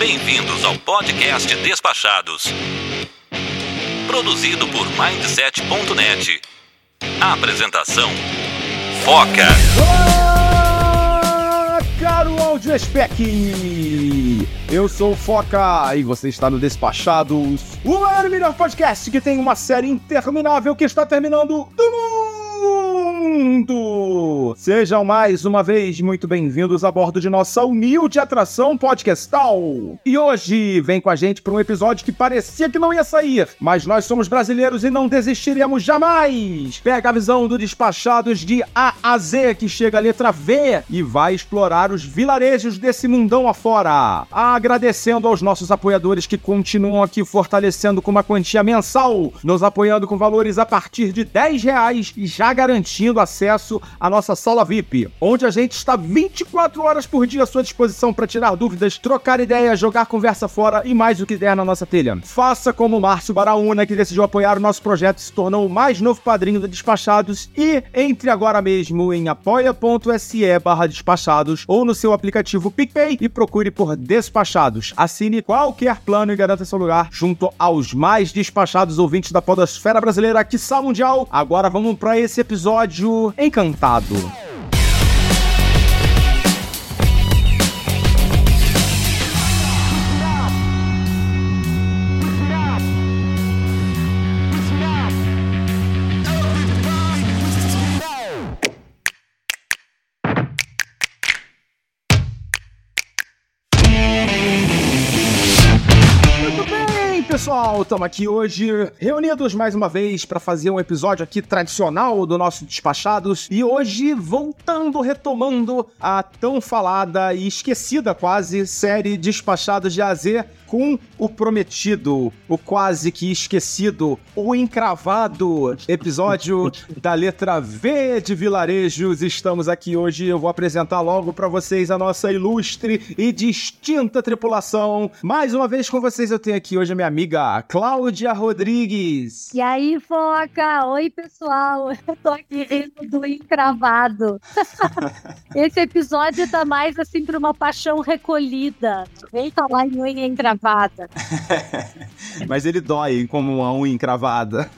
Bem-vindos ao podcast Despachados. Produzido por Mindset.net. Apresentação: Foca. Olá, caro áudio spec! Eu sou o Foca e você está no Despachados, o maior e melhor podcast que tem uma série interminável que está terminando do mundo! Sejam mais uma vez muito bem-vindos a bordo de nossa humilde atração podcastal. E hoje vem com a gente para um episódio que parecia que não ia sair, mas nós somos brasileiros e não desistiremos jamais. Pega a visão do Despachados de A a Z que chega a letra V e vai explorar os vilarejos desse mundão afora. Agradecendo aos nossos apoiadores que continuam aqui fortalecendo com uma quantia mensal, nos apoiando com valores a partir de 10 reais e já garantindo acesso à nossa sala VIP, onde a gente está 24 horas por dia à sua disposição para tirar dúvidas, trocar ideias, jogar conversa fora e mais o que der na nossa telha. Faça como o Márcio Baraúna, que decidiu apoiar o nosso projeto e se tornou o mais novo padrinho do Despachados, e entre agora mesmo em apoia.se barra despachados ou no seu aplicativo PicPay e procure por Despachados. Assine qualquer plano e garanta seu lugar junto aos mais despachados ouvintes da podosfera brasileira, que mundial. Agora vamos para esse episódio encantado. Pessoal, estamos aqui hoje reunidos mais uma vez para fazer um episódio aqui tradicional do nosso Despachados e hoje voltando, retomando a tão falada e esquecida quase série Despachados de AZ com o prometido, o quase que esquecido, o encravado episódio da letra V de Vilarejos. Estamos aqui hoje, eu vou apresentar logo para vocês a nossa ilustre e distinta tripulação. Mais uma vez com vocês eu tenho aqui hoje a minha amiga Cláudia Rodrigues. E aí, Foca? Oi, pessoal. Eu tô aqui rindo do encravado. Esse episódio tá mais assim pra uma paixão recolhida. Vem falar em unha encravada. Mas ele dói como uma unha encravada.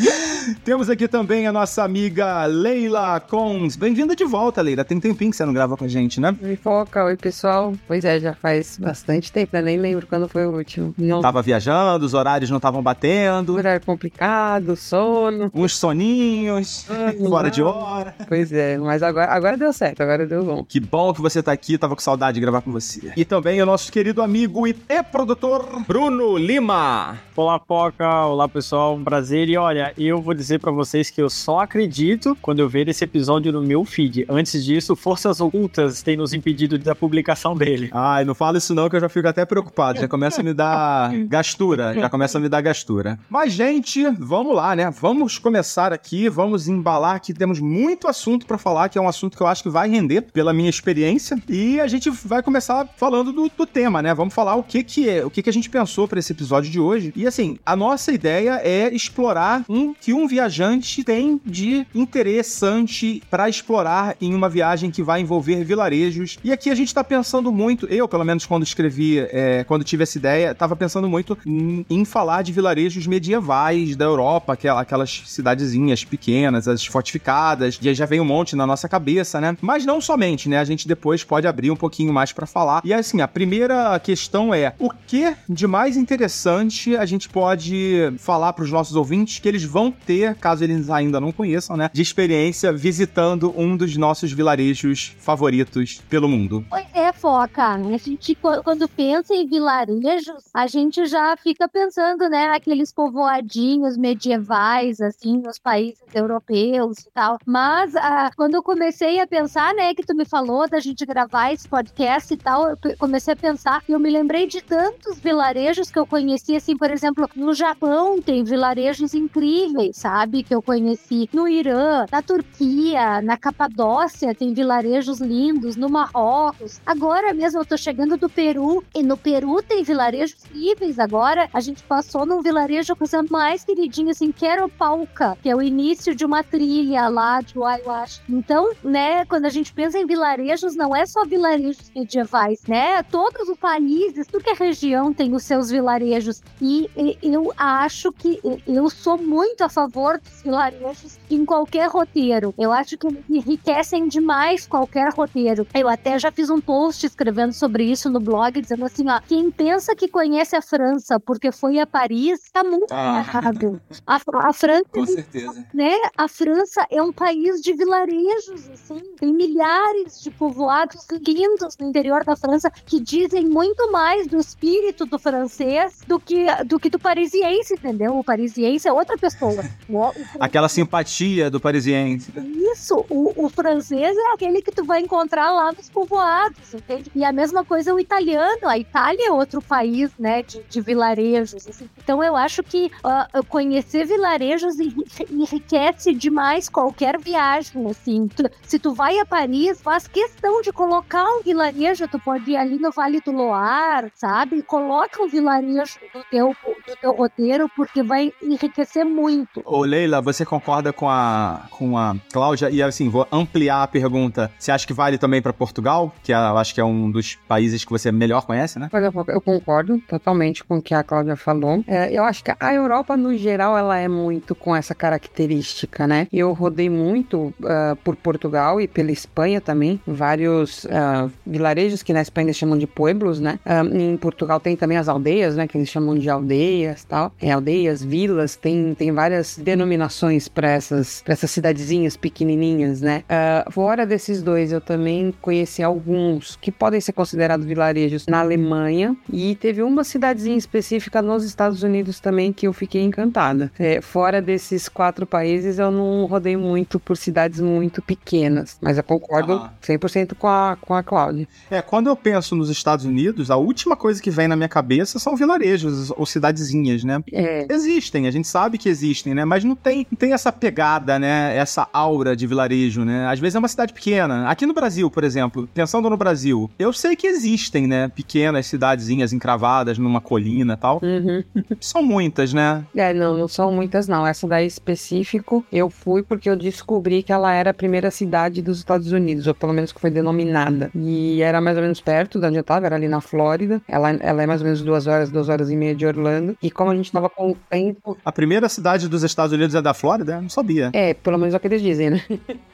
Temos aqui também a nossa amiga Leila Cons. Bem-vinda de volta, Leila. Tem tempinho que você não grava com a gente, né? Oi, Foca. Oi, pessoal. Pois é, já faz bastante tempo, eu nem lembro quando foi o último. Não, Tava viajando, os horários não estavam batendo, horário complicado, sono. uns soninhos, fora de hora. Pois é, mas agora, agora deu certo, agora deu bom. Que bom que você tá aqui, tava com saudade de gravar com você. E também o nosso querido amigo e produtor Bruno Lima. Olá, Poca. Olá, pessoal. Um prazer. E olha, eu vou dizer pra vocês que eu só acredito quando eu ver esse episódio no meu feed. Antes disso, forças ocultas têm nos impedido da publicação dele. Ai, não fala isso não que eu já fico até preocupado. Já começa a me dar gastura. Já começa a me dar gastura. Mas, gente, vamos lá, né? Vamos começar aqui, vamos embalar que temos muito assunto pra falar, que é um assunto que eu acho que vai render pela minha experiência. E a gente vai começar falando do, do tema, né? Vamos falar o que que é, o que que a gente pensou pra esse episódio de hoje. E assim, a nossa ideia é explorar um que um viajante tem de interessante pra explorar em uma viagem que vai envolver vilarejos. E aqui a gente tá pensando muito, eu pelo menos quando escrevi, é, quando tive essa ideia, tava pensando muito em, em falar de vilarejos medievais da Europa, aquela- aquelas cidadezinhas pequenas, as fortificadas, e aí já vem um monte na nossa cabeça, né? Mas não somente, né? A gente depois pode abrir um pouquinho mais pra falar. E assim, a primeira questão é: o que de mais interessante a gente pode falar pros nossos ouvintes que eles vão ter, caso eles ainda não conheçam, né? De experiência visitando um dos nossos vilarejos favoritos pelo mundo. Pois é, Foca. A gente, qu- quando pensa em vilarejos, a gente já fica pensando, né, naqueles povoadinhos medievais, assim, nos países europeus e tal. Mas ah, quando eu comecei a pensar, né, que tu me falou da gente gravar esse podcast e tal, eu comecei a pensar e eu me lembrei de tantos vilarejos que eu conheci, assim, por exemplo, no Japão tem vilarejos incríveis. Sabe? Que eu conheci no Irã, na Turquia, na Capadócia, tem vilarejos lindos, no Marrocos. Agora mesmo eu tô chegando do Peru, e no Peru tem vilarejos incríveis. Agora a gente passou num vilarejo coisa mais queridinha, assim, Queropauca, que é o início de uma trilha lá de Ayahuasca. Então, né, quando a gente pensa em vilarejos, não é só vilarejos medievais, né? Todos os países, tudo que é região tem os seus vilarejos. E eu acho que eu sou muito a favor dos vilarejos em qualquer roteiro. Eu acho que eles enriquecem demais qualquer roteiro. Eu até já fiz um post escrevendo sobre isso no blog, dizendo assim, ó, quem pensa que conhece a França porque foi a Paris, tá muito Ah. errado. A, a França Com certeza. né? A França é um país de vilarejos, assim, tem milhares de povoados lindos no interior da França que dizem muito mais do espírito do francês do que do que do parisiense, entendeu? O parisiense é outra pessoa. O, o Aquela simpatia do parisiense. isso, o, o francês é aquele que tu vai encontrar lá nos povoados, entende? E a mesma coisa o italiano, a Itália é outro país, né, de, de vilarejos, assim. Então eu acho que ah, conhecer vilarejos enri- enriquece demais qualquer viagem, assim. Tu- se tu vai a Paris, faz questão de colocar um vilarejo, tu pode ir ali no Vale do Loire, sabe? Coloca um vilarejo no teu, no teu roteiro, porque vai enriquecer muito. Ô, Leila, você concorda com a, com a Cláudia? E assim, vou ampliar a pergunta. Você acha que vale também pra Portugal? Que é, eu acho que é um dos países que você melhor conhece, né? Eu concordo totalmente com o que a Cláudia falou. É, eu acho que a Europa, no geral, ela é muito com essa característica, né? Eu rodei muito ah, por Portugal e pela Espanha também, vários ah, vilarejos que na Espanha eles chamam de pueblos, né? Ah, em Portugal tem também as aldeias, né? Que eles chamam de aldeias tal. É, aldeias, vilas, tem, tem várias denominações para essas, pra essas cidadezinhas pequenininhas, né? Ah, fora desses dois, eu também conheci alguns que podem ser considerados vilarejos na Alemanha e teve uma cidadezinha específica nos Estados Unidos também que eu fiquei encantada. É, fora desses quatro países, eu não rodei muito por cidades muito pequenas, mas eu concordo Ah. 100% com a, com a Cláudia. É, quando eu penso nos Estados Unidos, a última coisa que vem na minha cabeça são vilarejos ou cidadezinhas, né? É, Existem, a gente sabe que existem, né? Mas não tem, não tem essa pegada, né? Essa aura de vilarejo, né? Às vezes é uma cidade pequena. Aqui no Brasil, por exemplo, pensando no Brasil, eu sei que existem, né? Pequenas cidadezinhas encravadas numa colina e tal. uhum. São muitas, né? É, não, não são muitas não. Essa daí específico, eu fui porque eu descobri que ela era a primeira cidade dos Estados Unidos, ou pelo menos que foi denominada. E era mais ou menos perto de onde eu tava, era ali na Flórida. Ela, ela é mais ou menos duas horas, duas horas e meia de Orlando. E como a gente tava com o tempo. A primeira cidade dos Estados Unidos é da Flórida? Eu Não sabia. É, pelo menos é o que eles dizem, né?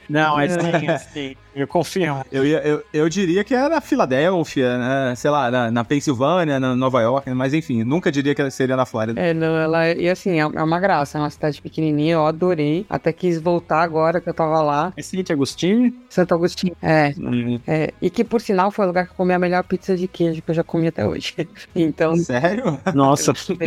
Não, é sim, é sim. Eu confirmo. Eu, eu, eu diria que era Filadélfia, né? Sei lá, na, na Pensilvânia, na Nova York, mas enfim, nunca diria que seria na Flórida. É, não, ela. E assim, é é uma graça, é uma cidade pequenininha, eu adorei. Até quis voltar agora que eu tava lá. É Cintia Agostinho? Santo Agostinho. É, Hum, é. E que por sinal foi o lugar que eu comi a melhor pizza de queijo que eu já comi até hoje. Então, Sério? Nossa.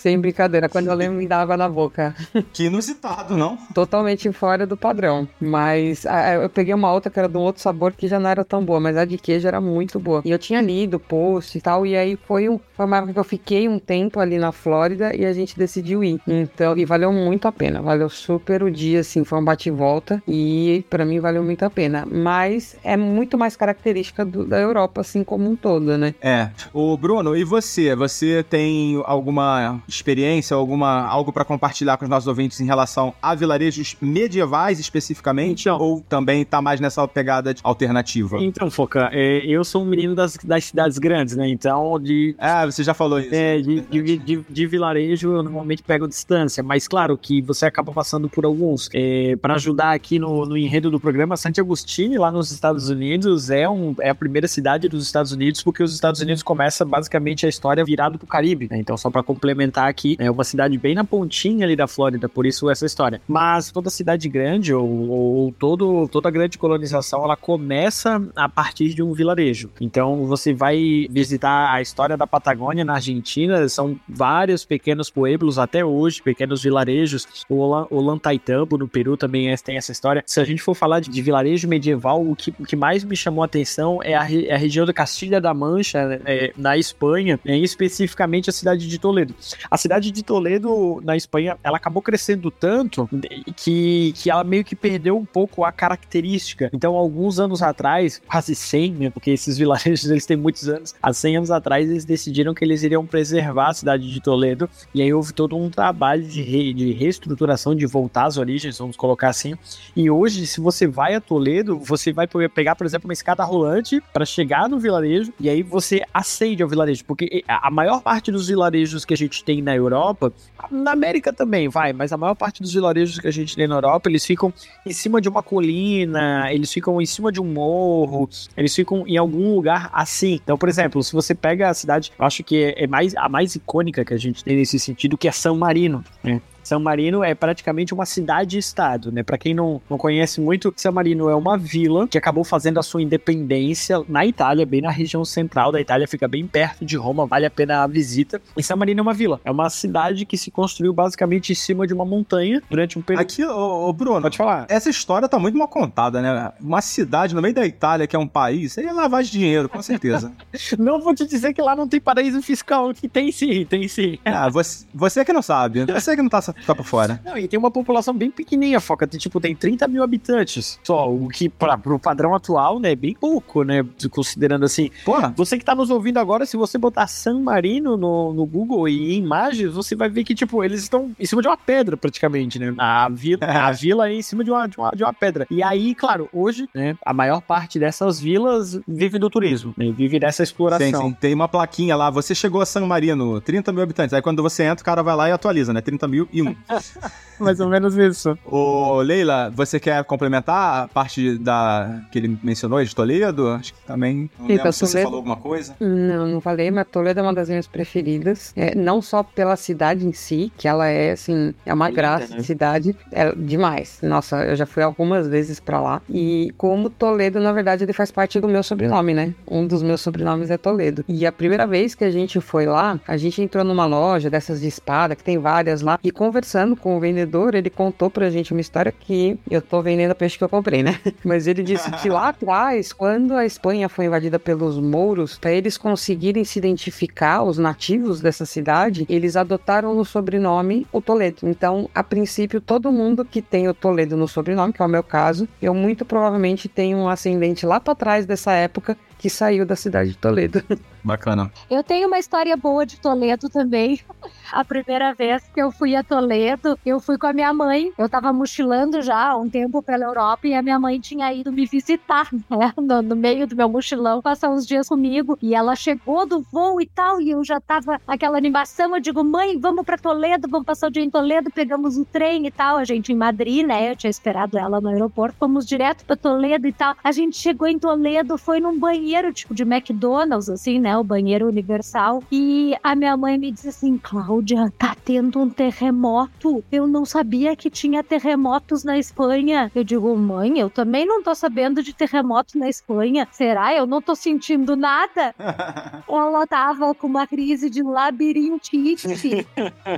sem brincadeira, quando eu lembro me dá água na boca. Que inusitado, não? Totalmente fora do padrão. Mas ah, eu peguei uma outra que era de um outro sabor que já não era tão boa, mas a de queijo era muito boa. E eu tinha lido post e tal, e aí foi, um, foi uma época que eu fiquei um tempo ali na Flórida e a gente decidiu ir. Então, e valeu muito a pena. Valeu super o dia, assim, foi um bate e volta. E pra mim valeu muito a pena. Mas é muito mais característica do- da Europa, assim, como um todo, né? É. O Bruno, e você? Você tem alguma experiência, alguma algo pra compartilhar com os nossos ouvintes em relação a vilarejos medievais especificamente? Então. ou também tá mais nessa pegada de alternativa? Então, Foca, é, eu sou um menino das, das cidades grandes, né? Então, de, Ah, você já falou isso. É, de, de, de- de vilarejo eu normalmente pego distância, mas claro que você acaba passando por alguns. É, para ajudar aqui no, no enredo do programa, Santi Agostini, lá nos Estados Unidos, é, um, é a primeira cidade dos Estados Unidos, porque os Estados Unidos começa basicamente a história virado pro Caribe. né? Então, só para complementar aqui, é uma cidade bem na pontinha ali da Flórida, por isso essa história. Mas toda cidade grande, ou, ou todo, toda grande colonização, ela começa a partir de um vilarejo. Então, você vai visitar a história da Patagônia na Argentina, são vários pequenos pueblos até hoje, pequenos vilarejos. O Ollantaytambo, no Peru, também é- tem essa história. Se a gente for falar de, de vilarejo medieval, o que, o que mais me chamou a atenção é a, re- a região da Castilha da Mancha, é, na Espanha, é, especificamente a cidade de Toledo. A cidade de Toledo, na Espanha, ela acabou crescendo tanto que, que ela meio que perdeu um pouco a característica. Então, alguns anos atrás, quase 100, né, porque esses vilarejos eles têm muitos anos, há 100 anos atrás eles decidiram que eles iriam preservar a cidade de Toledo, e aí houve todo um trabalho de, re, de reestruturação, de voltar às origens, vamos colocar assim. E hoje, se você vai a Toledo, você vai pegar, por exemplo, uma escada rolante para chegar no vilarejo, e aí você acende ao vilarejo, porque a maior parte dos vilarejos que a gente tem na Europa, na América também, vai, mas a maior parte dos vilarejos que a gente tem na Europa, eles ficam em cima de uma colina, eles ficam em cima de um morro, eles ficam em algum lugar assim. Então, por exemplo, se você pega a cidade, acho que é mais a mais icônica que a gente tem nesse sentido, que é São Marino, né? São Marino é praticamente uma cidade-estado, né? Para quem não, não conhece muito, São Marino é uma vila que acabou fazendo a sua independência na Itália, bem na região central da Itália, fica bem perto de Roma, vale a pena a visita. E São Marino é uma vila, é uma cidade que se construiu basicamente em cima de uma montanha durante um período. Aqui, ô, ô Bruno, pode falar. Essa história tá muito mal contada, né? Uma cidade no meio da Itália, que é um país, seria lavagem de dinheiro, com certeza. não vou te dizer que lá não tem paraíso fiscal, que tem sim, tem sim. Ah, você, você que não sabe, você que não tá tá por fora. Não, e tem uma população bem pequenininha, Foca. Tem, tipo, tem 30 mil habitantes só, o que para pro padrão atual, né, é bem pouco, né, considerando assim. Porra. Você que tá nos ouvindo agora, se você botar San Marino no, no Google e em imagens, você vai ver que, tipo, eles estão em cima de uma pedra, praticamente, né? A vila, a vila é em cima de uma, de uma, de uma pedra. E aí, claro, hoje, né, a maior parte dessas vilas vive do turismo, né, vive dessa exploração. Sim, sim. Tem uma plaquinha lá, você chegou a San Marino, 30 mil habitantes. Aí quando você entra, o cara vai lá e atualiza, né? 30 mil e Mais ou menos isso. Ô, Leila, você quer complementar a parte da que ele mencionou de Toledo? Acho que também. Não Eita, se você falou alguma coisa. Não, não falei, mas Toledo é uma das minhas preferidas. É, não só pela cidade em si, que ela é, assim, é uma é graça né? de cidade. É demais. Nossa, eu já fui algumas vezes pra lá. E como Toledo, na verdade, ele faz parte do meu sobrenome, né? Um dos meus sobrenomes é Toledo. E a primeira vez que a gente foi lá, a gente entrou numa loja dessas de espada, que tem várias lá, e conversando com o vendedor, ele contou pra gente uma história que eu tô vendendo a peixe que eu comprei, né? Mas ele disse que lá atrás, quando a Espanha foi invadida pelos mouros, para eles conseguirem se identificar, os nativos dessa cidade, eles adotaram no sobrenome o Toledo. Então, a princípio, todo mundo que tem o Toledo no sobrenome, que é o meu caso, eu muito provavelmente tenho um ascendente lá para trás dessa época que saiu da cidade de Toledo. Bacana. Eu tenho uma história boa de Toledo também. A primeira vez que eu fui a Toledo, eu fui com a minha mãe. Eu tava mochilando já há um tempo pela Europa e a minha mãe tinha ido me visitar, né? No, no, meio do meu mochilão, passar uns dias comigo. E ela chegou do voo e tal, e eu já tava aquela animação. Eu digo, mãe, vamos pra Toledo, vamos passar o dia em Toledo. Pegamos o trem e tal. A gente em Madrid, né? Eu tinha esperado ela no aeroporto. Fomos direto pra Toledo e tal. A gente chegou em Toledo, foi num banheiro, tipo de McDonald's, assim, né? O banheiro universal. E a minha mãe me disse assim: Cláudia, tá tendo um terremoto. Eu não sabia que tinha terremotos na Espanha. Eu digo, mãe, eu também não tô sabendo de terremoto na Espanha. Será? Eu não tô sentindo nada. Ela tava com uma crise de labirintite.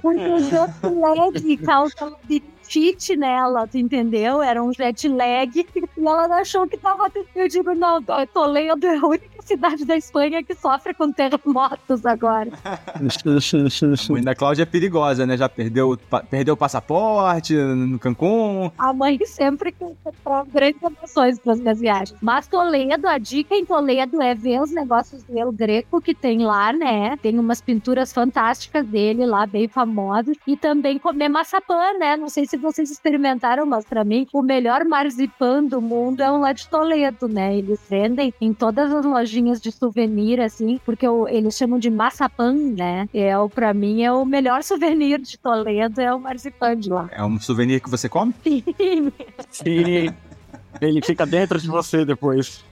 Porque o jet lag causa labirintite fit nela, tu entendeu? Era um jet lag. E ela achou que tava. Eu digo, não, Toledo é a única cidade da Espanha que sofre com terremotos agora. a mãe da Cláudia é perigosa, né? Já perdeu, perdeu o passaporte no Cancún. A mãe sempre comprou grandes emoções para as minhas viagens. Mas Toledo, a dica em Toledo é ver os negócios do Greco que tem lá, né? Tem umas pinturas fantásticas dele lá, bem famosas. E também comer maçapã, né? Não sei se vocês experimentaram, mas para mim, o melhor marzipan do mundo é um lá de Toledo, né? Eles vendem em todas as lojinhas de souvenir, assim, porque eles chamam de maçapã, né? É, para mim, é o melhor souvenir de Toledo, é o marzipan de lá. É um souvenir que você come? Sim. Sim. Ele fica dentro de você depois.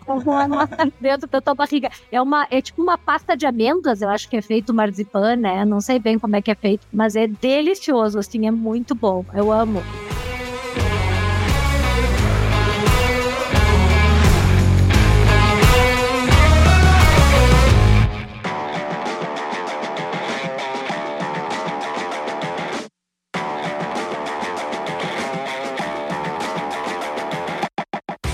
dentro da tua barriga. É, uma, é tipo uma pasta de amêndoas, eu acho que é feito marzipan, né? Não sei bem como é que é feito, mas é delicioso, assim, é muito bom. Eu amo.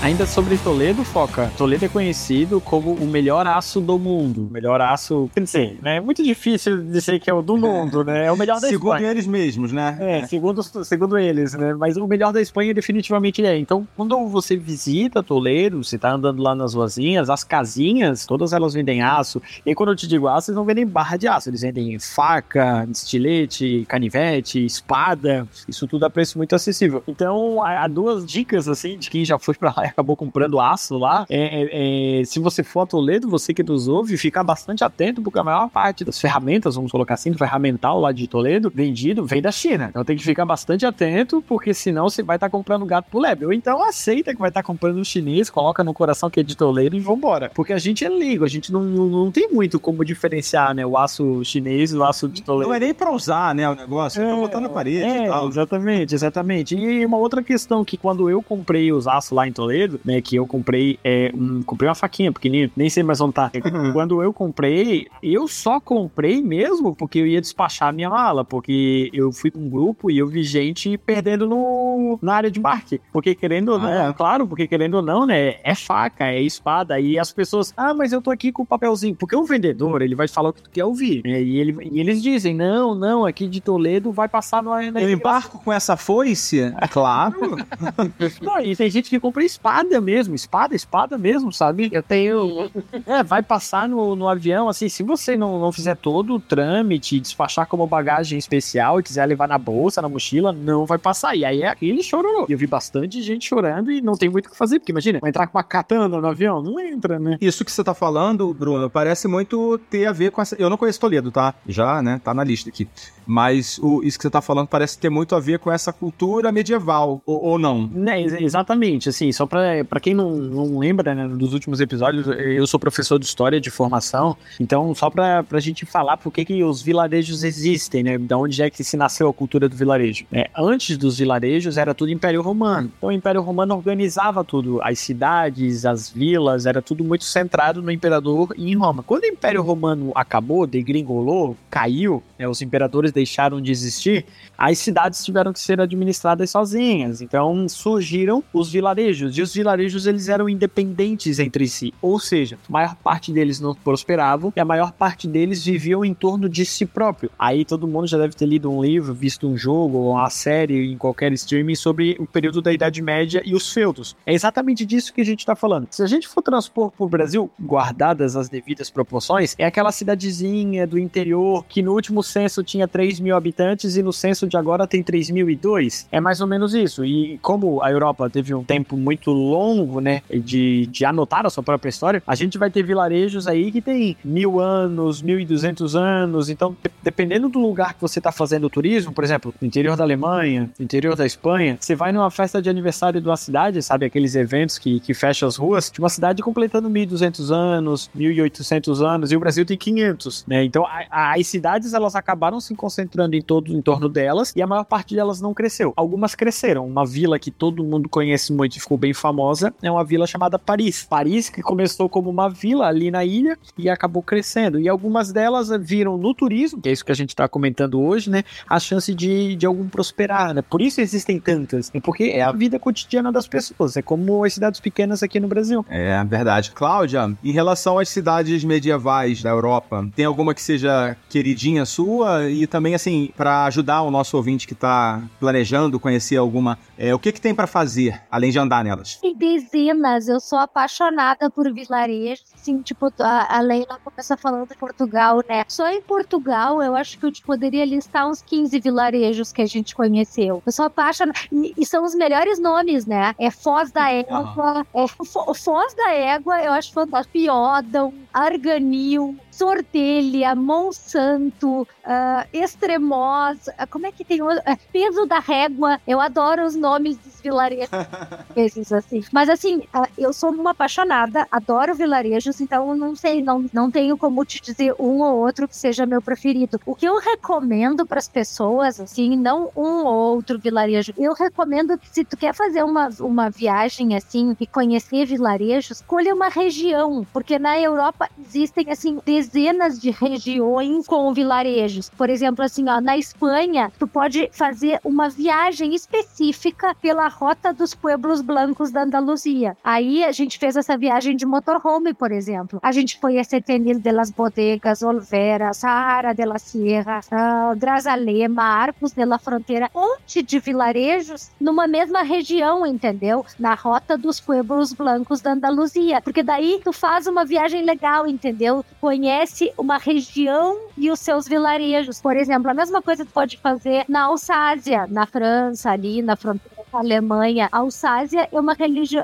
Ainda sobre Toledo, Foca. Toledo é conhecido como o melhor aço do mundo. O melhor aço, quer dizer, né? É muito difícil dizer que é o do mundo, né? É o melhor da Segundo Espanha. eles mesmos, né? É, segundo, segundo eles, né? Mas o melhor da Espanha definitivamente é. Então, quando você visita Toledo, você tá andando lá nas ruazinhas, as casinhas, todas elas vendem aço. E quando eu te digo aço, eles não vendem barra de aço, eles vendem faca, estilete, canivete, espada. Isso tudo a preço muito acessível. Então, há duas dicas, assim, de quem já foi pra lá acabou comprando aço lá. É, é, é, se você for a Toledo, você que nos ouve, fica bastante atento, porque a maior parte das ferramentas, vamos colocar assim, do ferramental lá de Toledo, vendido, vem da China. Então tem que ficar bastante atento, porque senão você vai estar comprando gato pro lebre. Ou então aceita que vai estar comprando um chinês, coloca no coração que é de Toledo e vambora. Porque a gente é leigo, a gente não, não, não tem muito como diferenciar, né, o aço chinês e o aço de Toledo. Não é nem pra usar, né, o negócio. É, pra botar na parede é, e tal. Exatamente, exatamente. E uma outra questão que quando eu comprei os aços lá em Toledo, né, que eu comprei, é, um, comprei uma faquinha pequenininha, nem sei mais onde tá. quando eu comprei, eu só comprei mesmo porque eu ia despachar a minha mala, porque eu fui com um grupo e eu vi gente perdendo no, na área de embarque. Porque querendo ou não, Ah, é? claro, porque querendo ou não, né, é faca, é espada, e as pessoas, ah, mas eu tô aqui com o papelzinho, porque o vendedor, ele vai falar o que tu quer ouvir, né, e, ele, e eles dizem, não, não, aqui de Toledo vai passar no, Eu embarco com essa foice? Claro. Não, e tem gente que compra espada mesmo, espada, espada mesmo, sabe? Eu tenho. É, vai passar no, no avião, assim, se você não, não fizer todo o trâmite, despachar como bagagem especial e quiser levar na bolsa, na mochila, não vai passar. E aí é aquele chororô. E eu vi bastante gente chorando e não tem muito o que fazer, porque imagina, vai entrar com uma katana no avião? Não entra, né? Isso que você tá falando, Bruno, parece muito ter a ver com essa. Eu não conheço Toledo, tá? Já, né? Tá na lista aqui. Mas o, isso que você tá falando parece ter muito a ver com essa cultura medieval, ou, ou não? Ex- exatamente, assim, só pra quem não, não lembra, né, dos últimos episódios, eu sou professor de história de formação, então só pra, pra gente falar por que que os vilarejos existem, né, da onde é que se nasceu a cultura do vilarejo. É, antes dos vilarejos era tudo Império Romano, então o Império Romano organizava tudo, as cidades, as vilas, era tudo muito centrado no imperador e em Roma. Quando o Império Romano acabou, degringolou, caiu, né, os imperadores deixaram de existir, as cidades tiveram que ser administradas sozinhas. Então surgiram os vilarejos. E os vilarejos eles eram independentes entre si. Ou seja, a maior parte deles não prosperavam e a maior parte deles viviam em torno de si próprio. Aí todo mundo já deve ter lido um livro, visto um jogo ou uma série em qualquer streaming sobre o período da Idade Média e os feudos. É exatamente disso que a gente está falando. Se a gente for transpor para o Brasil, guardadas as devidas proporções, é aquela cidadezinha do interior que no último censo tinha 3 mil habitantes e no censo de agora tem 3.002. É mais ou menos isso. E como a Europa teve um tempo muito longo, né, de, de anotar a sua própria história, a gente vai ter vilarejos aí que tem mil anos, mil e duzentos anos. Então, de- dependendo do lugar que você está fazendo o turismo, por exemplo, interior da Alemanha, interior da Espanha, você vai numa festa de aniversário de uma cidade, sabe, aqueles eventos que, que fecham as ruas, de uma cidade completando 1.200 anos, 1.800 anos, e o Brasil tem 500, né? Então, a- a- as cidades, elas acabaram se concentrando em todo em torno delas, e a maior parte delas não cresceu. Algumas cresceram. Uma vila que todo mundo conhece muito e ficou bem famosa é uma vila chamada Paris. Paris, que começou como uma vila ali na ilha e acabou crescendo. E algumas delas viram no turismo, que é isso que a gente está comentando hoje, né? A chance de, de algum prosperar, né? Por isso existem tantas. É porque é a vida cotidiana das pessoas. É como as cidades pequenas aqui no Brasil. É verdade. Cláudia, em relação às cidades medievais da Europa, tem alguma que seja queridinha sua? E também, assim, para ajudar o nosso ouvinte que tá planejando conhecer alguma, é, o que que tem para fazer, além de andar nelas? Tem dezenas, eu sou apaixonada por vilarejos, assim, tipo, a, a Leila começa falando de Portugal, né? Só em Portugal, eu acho que eu te poderia listar uns 15 vilarejos que a gente conheceu. Eu sou apaixonada, e, são os melhores nomes, né? É Foz da Égua, é Fo- Foz da Égua, eu acho fantástico, Piódão, Arganil, Sortelha, Monsanto, ah, Extremoz, ah, como é que tem outro? É, Peso da Régua, eu adoro os nomes dos vilarejos assim. Mas assim, ah, eu sou uma apaixonada, adoro vilarejos, então não sei, não, não tenho como te dizer um ou outro que seja meu preferido. O que eu recomendo para as pessoas, assim, não um ou outro vilarejo, eu recomendo que se tu quer fazer uma, uma viagem assim e conhecer vilarejos, escolha uma região, porque na Europa existem assim dezenas de regiões com vilarejos. Por exemplo, assim, ó, na Espanha, tu pode fazer uma viagem específica pela rota dos pueblos blancos da Andaluzia. Aí a gente fez essa viagem de motorhome, por exemplo. A gente foi a Setenil de las Bodegas, Olvera, Sahara de la Sierra, uh, Grazalema, Arcos de la Fronteira, monte de vilarejos numa mesma região, entendeu? Na rota dos pueblos blancos da Andaluzia. Porque daí tu faz uma viagem legal, entendeu? Conhece uma região e os seus vilarejos. Por exemplo, a mesma coisa tu pode fazer na Alsácia, na França, ali na fronteira a Alemanha. A Alsácia é uma,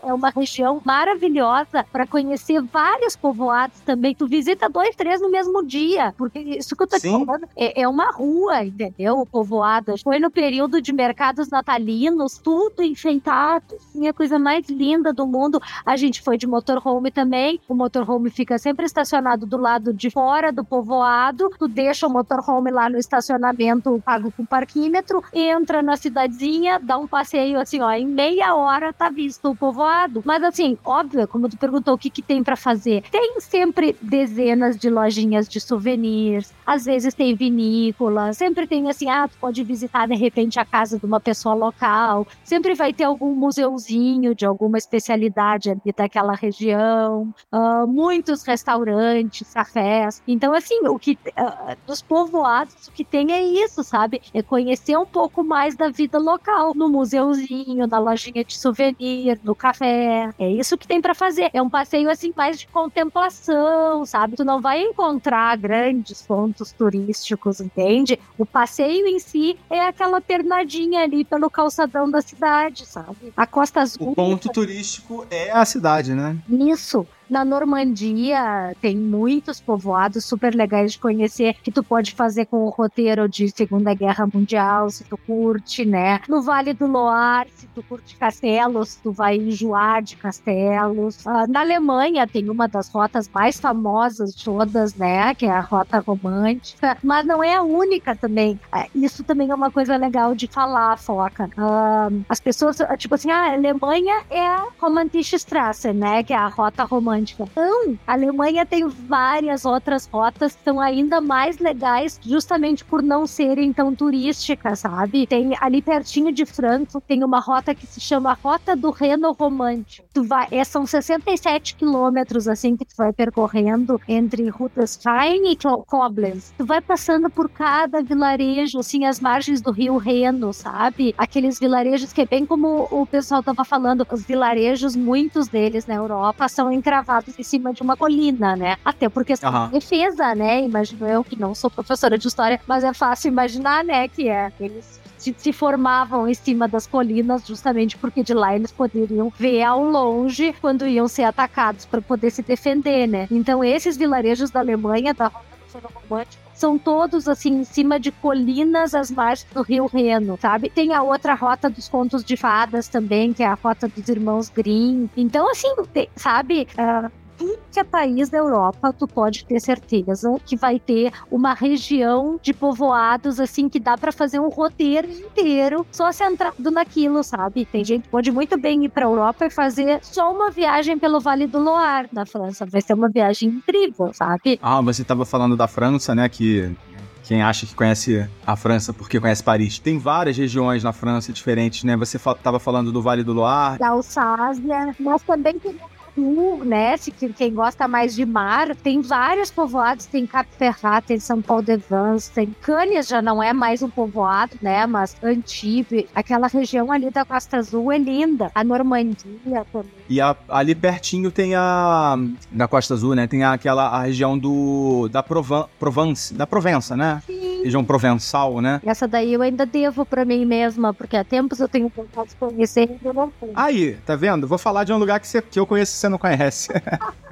é uma região maravilhosa para conhecer vários povoados também. Tu visita dois, três no mesmo dia, porque isso que eu tô te falando é, é, uma rua, entendeu? O povoado. Foi no período de mercados natalinos, tudo enfeitado, assim, a coisa mais linda do mundo. A gente foi de motorhome também. O motorhome fica sempre estacionado do lado de fora do povoado. Tu deixa o motorhome lá no estacionamento pago com parquímetro, entra na cidadezinha, dá um passeio assim, ó, em meia hora tá visto o povoado. Mas assim, óbvio, como tu perguntou o que que tem para fazer, tem sempre dezenas de lojinhas de souvenirs, às vezes tem vinícola, sempre tem assim, ah, tu pode visitar de repente a casa de uma pessoa local, sempre vai ter algum museuzinho de alguma especialidade ali daquela região, uh, muitos restaurantes, cafés. Então, assim, o que uh, dos povoados, o que tem é isso, sabe? É conhecer um pouco mais da vida local, no museuzinho, na lojinha de souvenir, no café. É isso que tem para fazer. É um passeio assim mais de contemplação, sabe? Tu não vai encontrar grandes pontos turísticos, entende? O passeio em si é aquela pernadinha ali pelo calçadão da cidade, sabe? A Costa Azul. O ponto turístico é a cidade, né? Isso. Na Normandia tem muitos povoados super legais de conhecer que tu pode fazer com o roteiro de Segunda Guerra Mundial, se tu curte, né? No Vale do Loire, se tu curte castelos, tu vai enjoar de castelos. Uh, na Alemanha tem uma das rotas mais famosas de todas, né? Que é a rota romântica, mas não é a única também. Uh, isso também é uma coisa legal de falar, Foca. Uh, as pessoas, tipo assim, ah, a Alemanha é a Romantische Straße, né? Que é a rota romântica Então, a Alemanha tem várias outras rotas que são ainda mais legais, justamente por não serem tão turísticas, sabe? Tem ali pertinho de Frankfurt, tem uma rota que se chama Rota do Reno Romântico. Tu vai, é, são 67 quilômetros, assim, que tu vai percorrendo entre Rudolstein e Koblenz. Tu vai passando por cada vilarejo, assim, as margens do rio Reno, sabe? Aqueles vilarejos que é bem como o pessoal tava falando, os vilarejos, muitos deles na Europa, são encravados em cima de uma colina, né? Até porque uhum. defesa, né? Imagino eu que não sou professora de história, mas é fácil imaginar, né? Que é eles se, se, formavam em cima das colinas justamente porque de lá eles poderiam ver ao longe quando iam ser atacados para poder se defender, né? Então esses vilarejos da Alemanha da Rota Romântica são todos assim em cima de colinas às margens do Rio Reno, sabe? Tem a outra rota dos contos de fadas também, que é a rota dos irmãos Grimm. Então, assim, tem, sabe? Uh, tudo que é país da Europa, tu pode ter certeza que vai ter uma região de povoados assim que dá para fazer um roteiro inteiro só centrado naquilo, sabe? Tem gente que pode muito bem ir para Europa e fazer só uma viagem pelo Vale do Loire na França, vai ser uma viagem incrível, sabe? Ah, você estava falando da França, né, que quem acha que conhece a França porque conhece Paris. Tem várias regiões na França diferentes, né? Você estava falando do Vale do Loire. Da Alsácia, mas também tem sul, né? Quem gosta mais de mar, tem vários povoados, tem Cap Ferrat, tem São Paulo de Vence, tem Cânias já não é mais um povoado, né? Mas Antibes, aquela região ali da Costa Azul é linda. A Normandia também. E a, ali pertinho tem a da Costa Azul, né? Tem aquela a região do da Provan, Provence, da Provença, né? Sim. Região provençal, né? Essa daí eu ainda devo para mim mesma, porque há tempos eu tenho vontade de conhecer e eu não fui. Aí, tá vendo? Vou falar de um lugar que, você, que eu conheço você não conhece.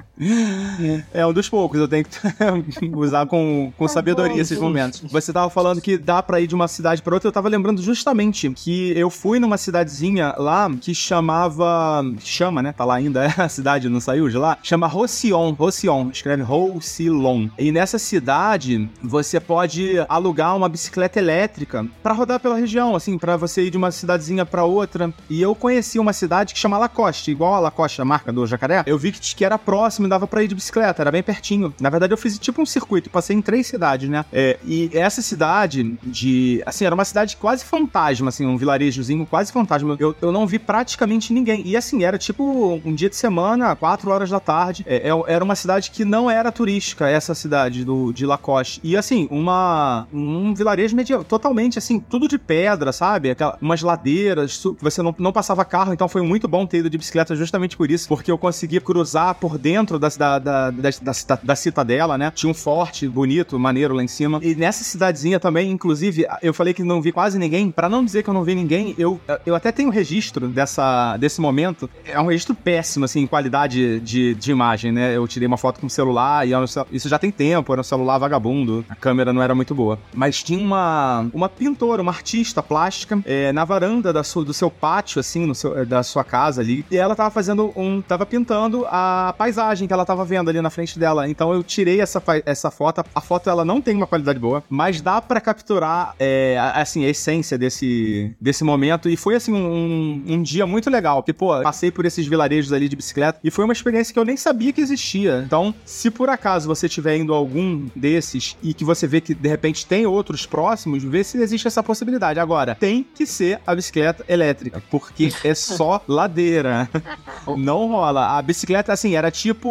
É um dos poucos, eu tenho que usar com, com tá sabedoria esses momentos. Você tava falando que dá pra ir de uma cidade pra outra, eu tava lembrando justamente que eu fui numa cidadezinha lá que chamava. Chama, né? Tá lá ainda, é a cidade, não saiu de lá? Chama Roussillon. Roussillon, escreve Roussillon. E nessa cidade, você pode alugar uma bicicleta elétrica para rodar pela região, assim, para você ir de uma cidadezinha para outra. E eu conheci uma cidade que chama Lacoste, igual a Lacoste, a marca do jacaré. Eu vi que era próximo dava pra ir de bicicleta, era bem pertinho. Na verdade, eu fiz tipo um circuito, passei em três cidades, né? É, e essa cidade de. Assim, era uma cidade quase fantasma, assim, um vilarejozinho quase fantasma. Eu, eu não vi praticamente ninguém. E assim, era tipo um dia de semana, quatro horas da tarde. É, é, era uma cidade que não era turística, essa cidade do, de Lacoste. E assim, uma. Um vilarejo medieval, totalmente assim, tudo de pedra, sabe? Aquela, umas ladeiras, você não, não passava carro, então foi muito bom ter ido de bicicleta justamente por isso, porque eu consegui cruzar por dentro da, da, da, da, da, citadela, né? Tinha um forte bonito, maneiro lá em cima. E nessa cidadezinha também, inclusive, eu falei que não vi quase ninguém. Para não dizer que eu não vi ninguém, eu, eu até tenho registro dessa, desse momento. É um registro péssimo, assim, em qualidade de, de imagem, né? Eu tirei uma foto com o celular e isso já tem tempo, era um celular vagabundo. A câmera não era muito boa. Mas tinha uma, uma pintora, uma artista plástica é, na varanda da sua, do seu pátio, assim, no seu, da sua casa ali. E ela tava fazendo um. tava pintando a paisagem que ela tava vendo ali na frente dela. Então eu tirei essa, essa foto. A foto ela não tem uma qualidade boa, mas dá para capturar, é, assim, a essência desse, desse momento. E foi, assim, um, um dia muito legal. Porque, pô, passei por esses vilarejos ali de bicicleta e foi uma experiência que eu nem sabia que existia. Então, se por acaso você estiver indo a algum desses e que você vê que de repente tem outros próximos, vê se existe essa possibilidade. Agora, tem que ser a bicicleta elétrica, porque é só ladeira. Não rola. A bicicleta, assim, era tipo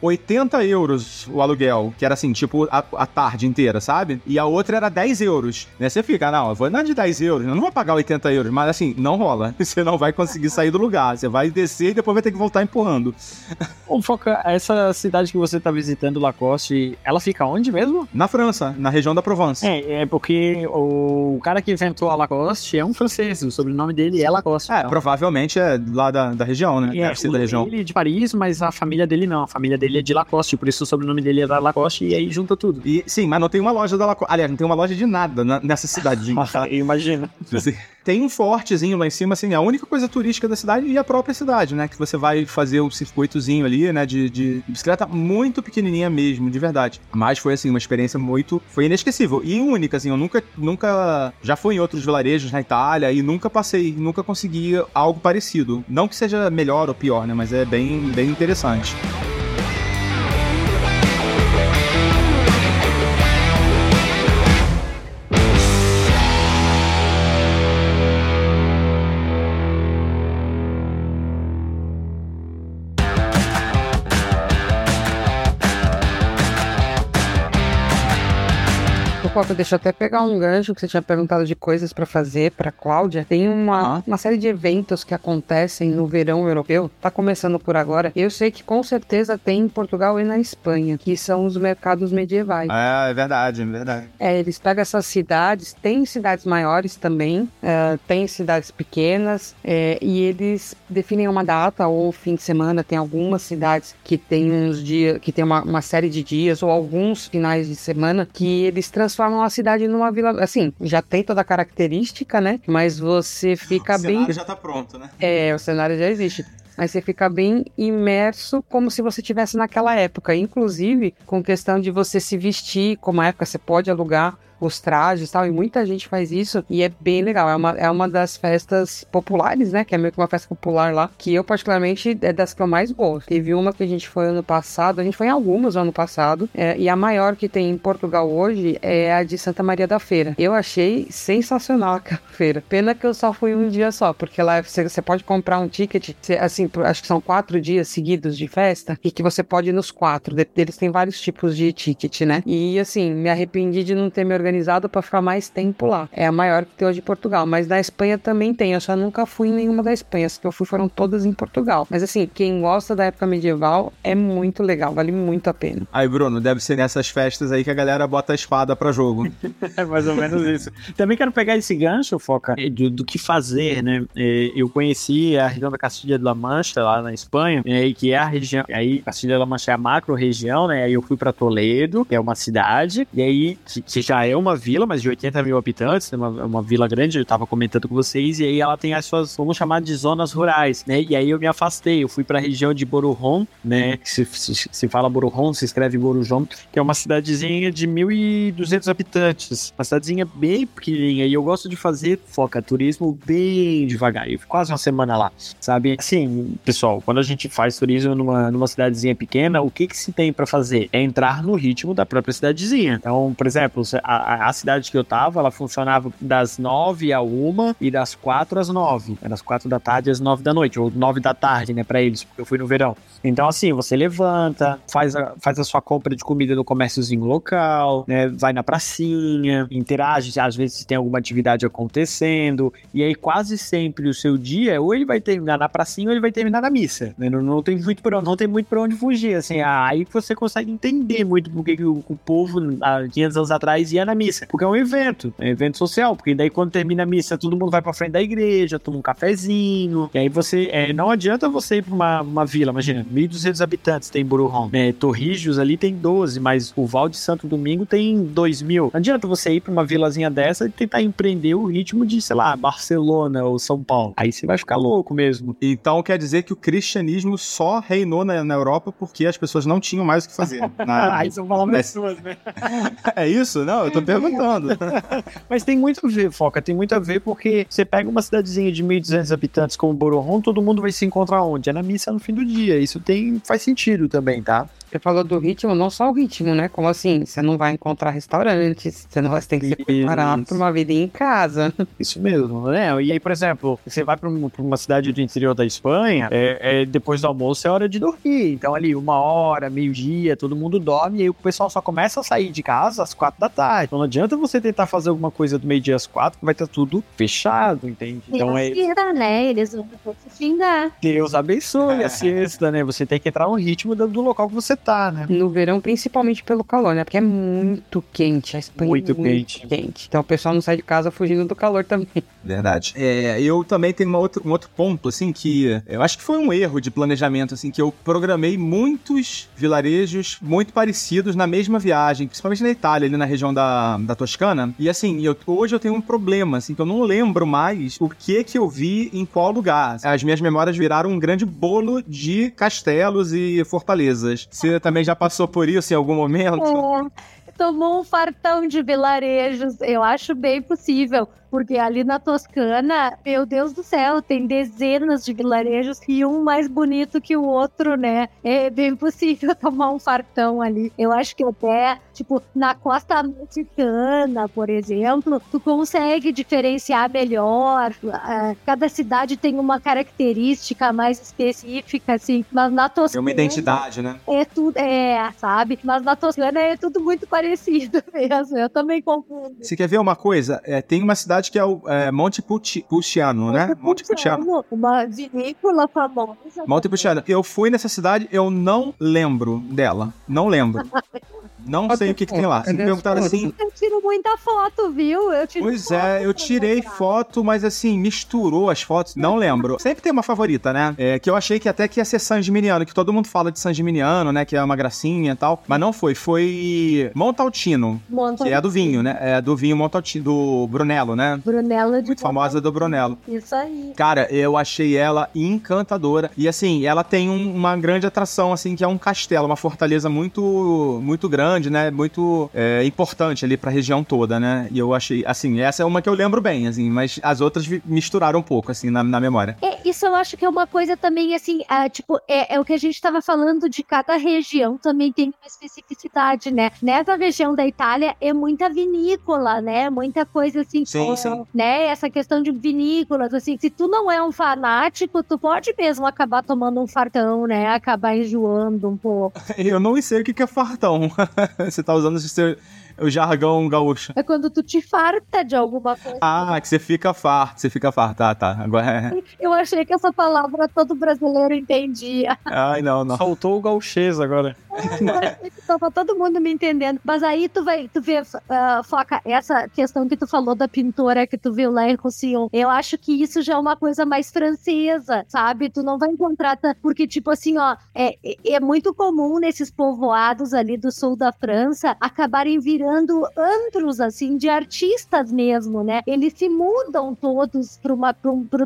80 euros o aluguel, que era assim, tipo a, a tarde inteira, sabe? E a outra era 10 euros. Né? Você fica, não, eu vou andar de 10 euros, eu não vou pagar 80 euros, mas assim, não rola. Você não vai conseguir sair do lugar. Você vai descer e depois vai ter que voltar empurrando. Ô, Foca, essa cidade que você tá visitando, Lacoste, ela fica onde mesmo? Na França, na região da Provence. É, é porque o cara que inventou a Lacoste é um francês, o sobrenome dele é Lacoste. É, então. provavelmente é lá da, da região, né? É, ser da região. Ele é de Paris, mas a família dele não. A família dele é de Lacoste, por isso o sobrenome dele é da Lacoste e aí junta tudo. E, sim, mas não tem uma loja da Lacoste. Aliás, não tem uma loja de nada na, nessa cidade. Imagina. Tem um fortezinho lá em cima, assim, a única coisa turística da cidade e a própria cidade, né? Que você vai fazer o um circuitozinho ali, né? De, de bicicleta muito pequenininha mesmo, de verdade. Mas foi, assim, uma experiência muito... Foi inesquecível e única, assim. Eu nunca, nunca... Já fui em outros vilarejos na Itália e nunca passei, nunca consegui algo parecido. Não que seja melhor ou pior, né? Mas é bem, bem interessante. Deixa eu até pegar um gancho que você tinha perguntado de coisas para fazer para Cláudia. Tem uma, uma série de eventos que acontecem no verão europeu. Tá começando por agora. Eu sei que com certeza tem em Portugal e na Espanha, que são os mercados medievais. É, é verdade, é verdade. É, eles pegam essas cidades, tem cidades maiores também, é, tem cidades pequenas, é, e eles definem uma data ou fim de semana. Tem algumas cidades que tem uns dias, que tem uma, uma série de dias ou alguns finais de semana que eles transformam transformam a cidade numa vila. Assim, já tem toda a característica, né? Mas você fica o bem. O cenário já tá pronto, né? É, o cenário já existe. Mas você fica bem imerso como se você estivesse naquela época. Inclusive, com questão de você se vestir, como a época você pode alugar os trajes e tal, e muita gente faz isso e é bem legal. É uma, é uma das festas populares, né? Que é meio que uma festa popular lá, que eu, particularmente, é das que eu mais gosto. Teve uma que a gente foi ano passado, a gente foi em algumas ano passado, é, e a maior que tem em Portugal hoje é a de Santa Maria da Feira. Eu achei sensacional aquela feira. Pena que eu só fui um dia só, porque lá você, você pode comprar um ticket, assim, acho que são quatro dias seguidos de festa, e que você pode ir nos quatro. Eles têm vários tipos de ticket, né? E assim, me arrependi de não ter me organizado para ficar mais tempo lá. É a maior que tem hoje em Portugal, mas na Espanha também tem. Eu só nunca fui em nenhuma da Espanha. As que eu fui foram todas em Portugal. Mas assim, quem gosta da época medieval é muito legal, vale muito a pena. Aí, Bruno, deve ser nessas festas aí que a galera bota a espada para jogo. é mais ou menos isso. Também quero pegar esse gancho, Foca, do, do que fazer, né? É, eu conheci a região da Castilha de La Mancha, lá na Espanha, e que é a região. Aí, Castilha de La Mancha é a macro região, né? Aí eu fui para Toledo, que é uma cidade, e aí, que, que já é é uma vila, mas de 80 mil habitantes, é uma, uma vila grande, eu tava comentando com vocês, e aí ela tem as suas, vamos chamar de zonas rurais, né? E aí eu me afastei, eu fui pra região de Borujon, né? Se, se, se fala Borujon, se escreve Borujon, que é uma cidadezinha de 1.200 habitantes, uma cidadezinha bem pequenininha, e eu gosto de fazer, foca, turismo bem devagar, eu quase uma semana lá, sabe? Assim, pessoal, quando a gente faz turismo numa, numa cidadezinha pequena, o que que se tem para fazer? É entrar no ritmo da própria cidadezinha. Então, por exemplo, a, a cidade que eu tava, ela funcionava das 9 a 1 e das 4 às 9. Das 4 da tarde às 9 da noite, ou 9 da tarde, né, pra eles, porque eu fui no verão. Então, assim, você levanta, faz a, faz a sua compra de comida no comérciozinho local, né, vai na pracinha, interage, às vezes tem alguma atividade acontecendo, e aí quase sempre o seu dia, ou ele vai terminar na pracinha ou ele vai terminar na missa, né, não, não tem muito pra, não tem muito pra onde fugir, assim, aí você consegue entender muito porque que o, o povo, há 500 anos atrás, ia na missa, porque é um evento, é um evento social, porque daí quando termina a missa, todo mundo vai pra frente da igreja, toma um cafezinho, e aí você, é, não adianta você ir pra uma, uma vila, imagina, 1.200 habitantes tem Buruhon, né, Torrijos ali tem 12, mas o Val de Santo Domingo tem 2 mil, não adianta você ir pra uma vilazinha dessa e tentar empreender o ritmo de, sei lá, Barcelona ou São Paulo, aí você vai ficar louco mesmo. Então quer dizer que o cristianismo só reinou na, na Europa porque as pessoas não tinham mais o que fazer. Na... aí são falando pessoas, né? é isso? Não, eu tô perguntando. Mas tem muito a ver, Foca, tem muito a ver porque você pega uma cidadezinha de 1.200 habitantes como Bororon, todo mundo vai se encontrar onde? É na missa no fim do dia. Isso tem faz sentido também, tá? Você falou do ritmo, não só o ritmo, né? Como assim? Você não vai encontrar restaurantes, você não vai ter que se preparar para uma vida em casa. Isso mesmo, né? E aí, por exemplo, você vai para uma cidade do interior da Espanha, é, é, depois do almoço é hora de dormir. Então, ali, uma hora, meio-dia, todo mundo dorme e aí o pessoal só começa a sair de casa às quatro da tarde. Então, não adianta você tentar fazer alguma coisa do meio-dia às quatro, que vai estar tudo fechado, entende? Então, é. Siesta, né? Eles vão se xingar. Deus abençoe a siesta, né? Você tem que entrar no ritmo do, do local que você tá, né? No verão, principalmente pelo calor, né? Porque é muito quente. A Espanha Muito é muito quente. quente. Então o pessoal não sai de casa fugindo do calor também. Verdade. É, eu também tenho uma outra, um outro ponto, assim, que eu acho que foi um erro de planejamento, assim, que eu programei muitos vilarejos muito parecidos na mesma viagem, principalmente na Itália, ali na região da, da Toscana. E assim, eu, hoje eu tenho um problema, assim, que eu não lembro mais o que que eu vi em qual lugar. As minhas memórias viraram um grande bolo de castelos e fortalezas. Você também já passou por isso em algum momento? É, tomou um fartão de vilarejos. Eu acho bem possível. Porque ali na Toscana, meu Deus do céu, tem dezenas de vilarejos e um mais bonito que o outro, né? É bem possível tomar um fartão ali. Eu acho que até, tipo, na costa mexicana, por exemplo, tu consegue diferenciar melhor. Ah, Cada cidade tem uma característica mais específica, assim. Mas na Tem Toscana. uma identidade, né? É tudo, é, sabe? Mas na Toscana é tudo muito parecido mesmo. Eu também confundo. Você quer ver uma coisa? É, tem uma cidade que é o é, Monte Pulciano, né? Monte Pulciano. Uma vinícola famosa. Monte Pulciano. Eu fui nessa cidade, eu não lembro dela. Não lembro. Não sei o que, que tem lá. Se me perguntaram assim. Eu tiro muita foto, viu? Eu tiro Pois foto é, eu tirei foto, mas assim, misturou as fotos. Não lembro. Sempre tem uma favorita, né? É, que eu achei que até que ia ser San Gimignano, que todo mundo fala de San Gimignano, né? Que é uma gracinha e tal. Mas não foi. Foi Montaltino, Monta- que é a do vinho, né? É do vinho Montaltino, do Brunello, né? Brunella de Muito famosa do Brunello. Isso aí. Cara, eu achei ela encantadora. E assim, ela tem um- uma grande atração, assim, que é um castelo, uma fortaleza muito muito grande, né? Muito é, importante ali pra região toda, né? E eu achei, assim, essa é uma que eu lembro bem, assim, mas as outras misturaram um pouco, assim, na, na memória. É, isso eu acho que é uma coisa também, assim, ah, tipo, é, é o que a gente estava falando de cada região também tem uma especificidade, né? Nessa região da Itália é muita vinícola, né? Muita coisa assim, Sim, é, sim. né? Essa questão de vinícolas, assim, se tu não é um fanático, tu pode mesmo acabar tomando um fartão, né? Acabar enjoando um pouco. Eu não sei o que é fartão. Você tá usando esse o jargão gaúcho. É quando tu te farta de alguma coisa. Ah, que você fica farto, você fica farto. Tá, tá. Agora é. Eu achei que essa palavra todo brasileiro entendia. Ai, não, não. Faltou o gauchês agora. Tava todo mundo me entendendo. Mas aí tu vai, tu vê, ah, Foca, essa questão que tu falou da pintora que tu viu lá em Roussillon, eu acho que isso já é uma coisa mais francesa, sabe? Tu não vai encontrar, porque tipo assim, ó, é, é- é muito comum nesses povoados ali do sul da França acabarem virando virando antros, assim, de artistas mesmo, né? Eles se mudam todos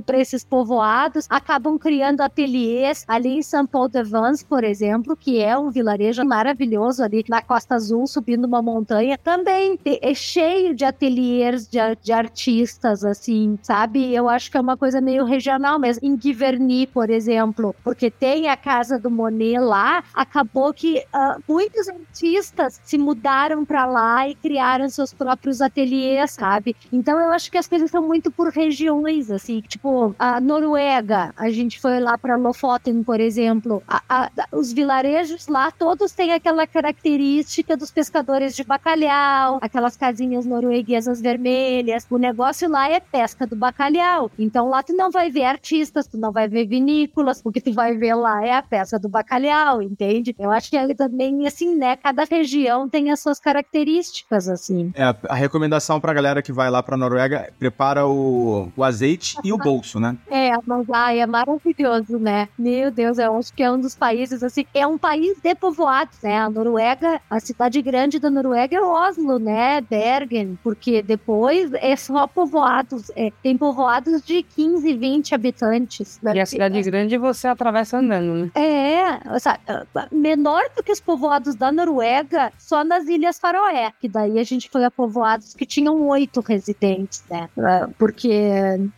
para esses povoados, acabam criando ateliês ali em São Paulo de Vans, por exemplo, que é um vilarejo maravilhoso ali na Costa Azul, subindo uma montanha. Também é cheio de ateliês de, de artistas, assim, sabe? Eu acho que é uma coisa meio regional mesmo. Em Giverny, por exemplo, porque tem a casa do Monet lá, acabou que uh, muitos artistas se mudaram para lá e criaram seus próprios ateliês, sabe? Então eu acho que as coisas são muito por regiões, assim, tipo a Noruega, a gente foi lá para Lofoten, por exemplo, a, a, os vilarejos lá todos têm aquela característica dos pescadores de bacalhau, aquelas casinhas norueguesas vermelhas. O negócio lá é pesca do bacalhau. Então lá tu não vai ver artistas, tu não vai ver vinícolas, o que tu vai ver lá é a pesca do bacalhau, entende? Eu acho que é também assim, né, cada região tem as suas características assim. É, a recomendação pra galera que vai lá pra Noruega, prepara o, o azeite e o bolso, né? É, mas ai, é maravilhoso, né? Meu Deus, eu acho que é um dos países assim, é um país de povoados, né? A Noruega, a cidade grande da Noruega é Oslo, né? Bergen, porque depois é só povoados, é, tem povoados de 15, 20 habitantes. Né? E a cidade grande você atravessa andando, né? É, sabe, menor do que os povoados da Noruega, só nas Ilhas Faroé, que daí a gente foi a povoados que tinham oito residentes, né? Porque,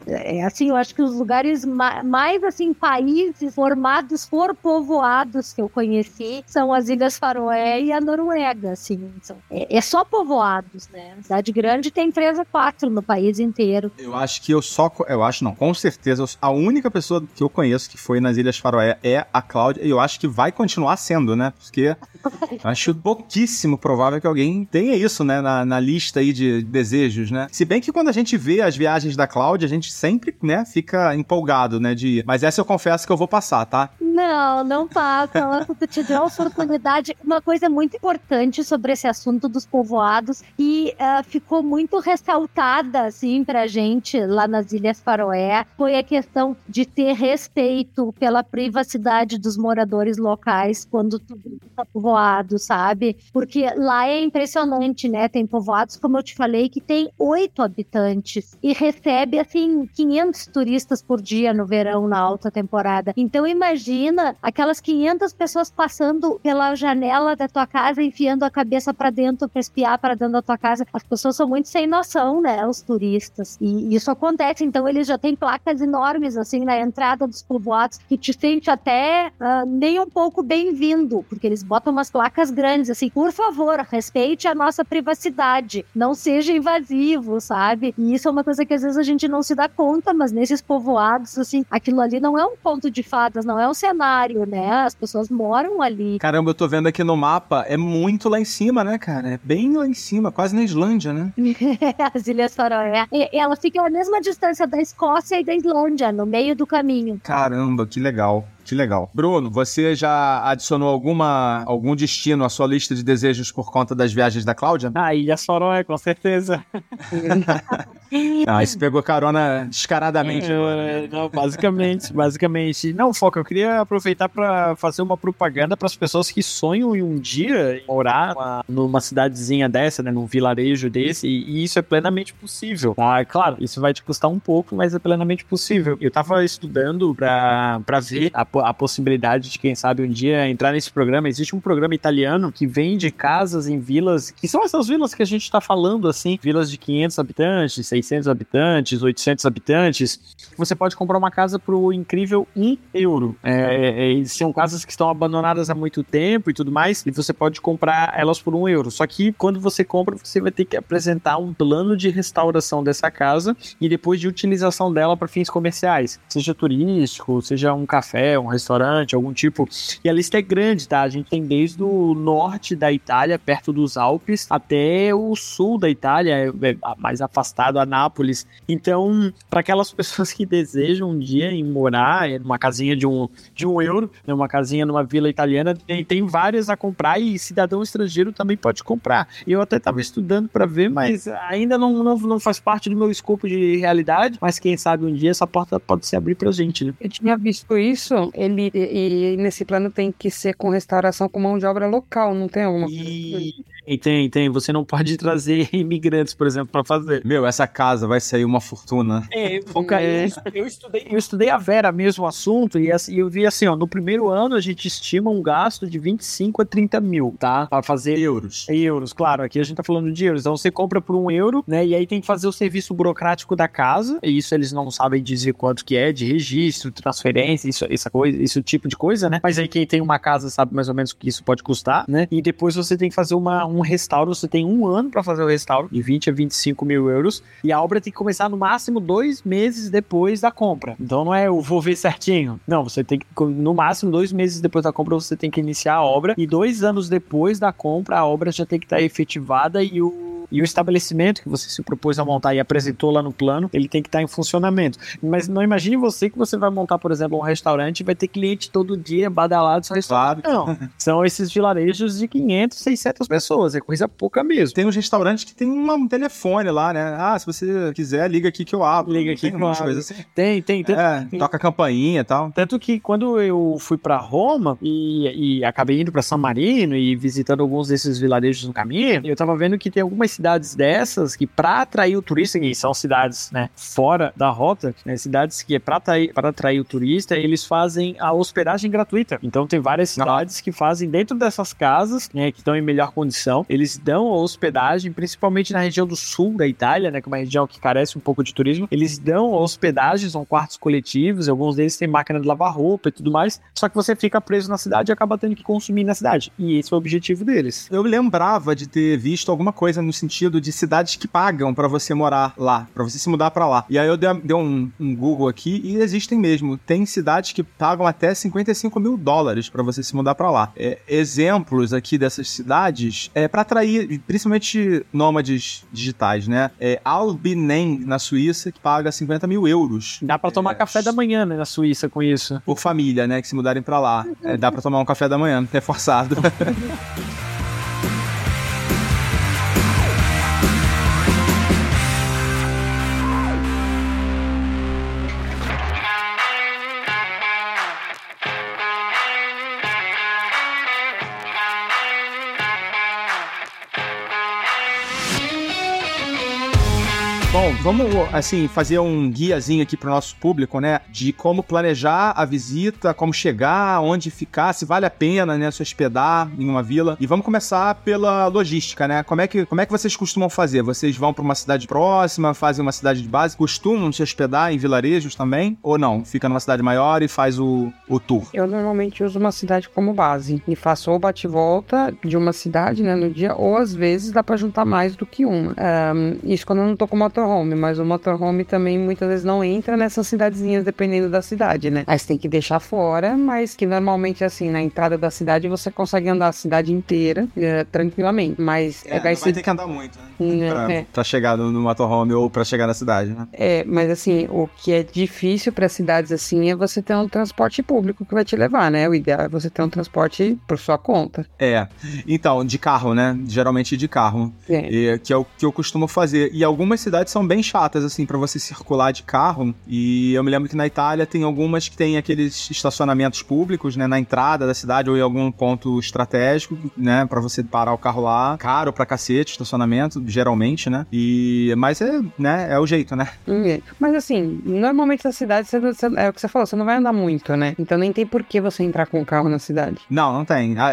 é, assim, eu acho que os lugares mais, assim, países formados por povoados que eu conheci são as Ilhas Faroé e a Noruega, assim. São, é, é, só povoados, né? cidade grande tem três a quatro no país inteiro. Eu acho que eu só, eu acho não, com certeza, a única pessoa que eu conheço que foi nas Ilhas Faroé é a Cláudia, e eu acho que vai continuar sendo, né? Porque acho pouquíssimo provável que alguém tenha isso, né, na, na, lista aí de desejos, né? Se bem que quando a gente vê as viagens da Cláudia, a gente sempre, né, fica empolgado, né, de ir. Mas essa eu confesso que eu vou passar, tá? Não, não passa. Tu te deu a oportunidade. Uma coisa muito importante sobre esse assunto dos povoados e uh, ficou muito ressaltada, assim, pra gente lá nas Ilhas Faroé, foi a questão de ter respeito pela privacidade dos moradores locais quando tu visita povoado, sabe? Porque lá é impressionante, né? Tem povoados, como eu te falei, que tem oito habitantes e recebe, assim, 500 turistas por dia no verão, na alta temporada. Então, imagina aquelas 500 pessoas passando pela janela da tua casa, enfiando a cabeça para dentro para espiar para dentro da tua casa. As pessoas são muito sem noção, né? Os turistas. E isso acontece. Então, eles já têm placas enormes, assim, na entrada dos povoados, que te sente até uh, nem um pouco bem-vindo, porque eles botam umas placas grandes, assim, por favor, respeite a nossa privacidade, não seja invasivo, sabe? E isso é uma coisa que às vezes a gente não se dá conta, mas nesses povoados, assim, aquilo ali não é um ponto de fadas, não é um cenário, né? As pessoas moram ali. Caramba, eu tô vendo aqui no mapa, é muito lá em cima, né, cara? É bem lá em cima, quase na Islândia, né? As Ilhas Faroé. Ela fica a mesma distância da Escócia e da Islândia, no meio do caminho. Caramba, que legal. Que legal. Bruno, você já adicionou alguma, algum destino à sua lista de desejos por conta das viagens da Cláudia? Ah, Ilha Soró, com certeza. ah, isso pegou carona descaradamente. É, não, basicamente, basicamente. Não, Foca, eu queria aproveitar para fazer uma propaganda para as pessoas que sonham em um dia morar uma, numa cidadezinha dessa, né, num vilarejo desse, e, e, isso é plenamente possível, tá? Claro, isso vai te custar um pouco, mas é plenamente possível. Eu tava estudando para ver a a possibilidade de, quem sabe, um dia entrar nesse programa. Existe um programa italiano que vende casas em vilas, que são essas vilas que a gente está falando, assim, vilas de 500 habitantes, 600 habitantes, 800 habitantes. Você pode comprar uma casa por um incrível 1 euro. É, é, são casas que estão abandonadas há muito tempo e tudo mais, e você pode comprar elas por um euro. Só que quando você compra, você vai ter que apresentar um plano de restauração dessa casa e depois de utilização dela para fins comerciais, seja turístico, seja um café, um restaurante, algum tipo. E a lista é grande, tá? A gente tem desde o norte da Itália, perto dos Alpes, até o sul da Itália, é, é mais afastado a Nápoles. Então, para aquelas pessoas que desejam um dia em morar numa casinha de um, de um euro, né, uma casinha numa vila italiana, tem, tem várias a comprar e cidadão estrangeiro também pode comprar. Eu até estava estudando para ver, mas ainda não, não, não faz parte do meu escopo de realidade, mas quem sabe um dia essa porta pode se abrir pra gente, né? Eu tinha visto isso ele e, nesse plano tem que ser com restauração com mão de obra local, não tem alguma e, E tem, tem. Você não pode trazer imigrantes, por exemplo, para fazer. Meu, essa casa vai sair uma fortuna. É, eu, estudei, eu estudei a Vera mesmo o assunto e assim, eu vi assim, ó, no primeiro ano a gente estima um gasto de 25 a 30 mil, tá? Para fazer euros. Euros, claro. Aqui a gente tá falando de euros. Então você compra por um euro, né? E aí tem que fazer o serviço burocrático da casa. E isso eles não sabem dizer quanto que é de registro, transferência, isso, essa coisa, esse tipo de coisa, né? Mas aí quem tem uma casa sabe mais ou menos o que isso pode custar, né? E depois você tem que fazer uma, um restauro. Você tem um ano para fazer o restauro, de 20 a 25 mil euros. E a obra tem que começar no máximo dois meses depois da compra. Então não é eu vou ver certinho. Não, você tem que, no máximo, dois meses depois da compra, você tem que iniciar a obra. E dois anos depois da compra, a obra já tem que estar efetivada e o e o estabelecimento que você se propôs a montar e apresentou lá no plano, ele tem que estar em funcionamento. Mas não imagine você que você vai montar, por exemplo, um restaurante e vai ter cliente todo dia badalado seu restaurante. Não. São esses vilarejos de 500, 600 pessoas. É coisa pouca mesmo. Tem uns restaurantes que tem um telefone lá, né? Ah, se você quiser, liga aqui que eu abro. Liga aqui tem umas coisas assim. Tem, tem. tem, é, tem. toca campainha e tal. Tanto que quando eu fui para Roma e, e acabei indo para San Marino e visitando alguns desses vilarejos no caminho, eu tava vendo que tem algumas cidades dessas que para atrair o turista, que são cidades, né, fora da rota, né, cidades que é para atrair, atrair o turista, eles fazem a hospedagem gratuita. Então tem várias cidades que fazem dentro dessas casas, né, que estão em melhor condição, eles dão a hospedagem, principalmente na região do sul da Itália, né, que é uma região que carece um pouco de turismo, eles dão hospedagem, são quartos coletivos, alguns deles têm máquina de lavar roupa e tudo mais, só que você fica preso na cidade e acaba tendo que consumir na cidade. E esse é o objetivo deles. Eu lembrava de ter visto alguma coisa no sentido de cidades que pagam para você morar lá, para você se mudar para lá. E aí eu dei, dei um, um, Google aqui e existem mesmo. Tem cidades que pagam até 55 mil dólares para você se mudar para lá. É, exemplos aqui dessas cidades é para atrair, principalmente nômades digitais, né? É Albinen, na Suíça, que paga 50 mil euros. Dá para tomar é, café da manhã né, na Suíça com isso. Por família, né? Que se mudarem para lá. É, dá para tomar um café da manhã, é forçado. Bom, vamos assim fazer um guiazinho aqui para o nosso público, né, de como planejar a visita, como chegar, onde ficar, se vale a pena, né, se hospedar em uma vila. E vamos começar pela logística, né? Como é que como é que vocês costumam fazer? Vocês vão para uma cidade próxima, fazem uma cidade de base, costumam se hospedar em vilarejos também ou não? Fica numa cidade maior e faz o, o tour? Eu normalmente uso uma cidade como base e faço ou bate-volta de uma cidade, né, no dia, ou às vezes dá para juntar mais do que uma. Um, isso quando eu não tô com moto motorhome, mas o motorhome também muitas vezes não entra nessas cidadezinhas, dependendo da cidade, né? Aí você tem que deixar fora, mas que normalmente, assim, na entrada da cidade você consegue andar a cidade inteira é, tranquilamente. Mas é, vai ter que andar muito, né? Pra, é. pra chegar no, no motorhome ou pra chegar na cidade, né? É, mas assim, o que é difícil para cidades assim é você ter um transporte público que vai te levar, né? O ideal é você ter um transporte por sua conta. É. Então, de carro, né? Geralmente de carro. É. E, que é o que eu costumo fazer. E algumas cidades são bem chatas, assim, para você circular de carro. E eu me lembro que na Itália tem algumas que tem aqueles estacionamentos públicos, né, na entrada da cidade ou em algum ponto estratégico, né, para você parar o carro lá. Caro pra cacete estacionamento, geralmente, né? E mas é, né, é o jeito, né? Mas assim, normalmente na cidade você, você, é o que você falou, você não vai andar muito, né? Então nem tem por que você entrar com o carro na cidade. Não, não tem. Ah,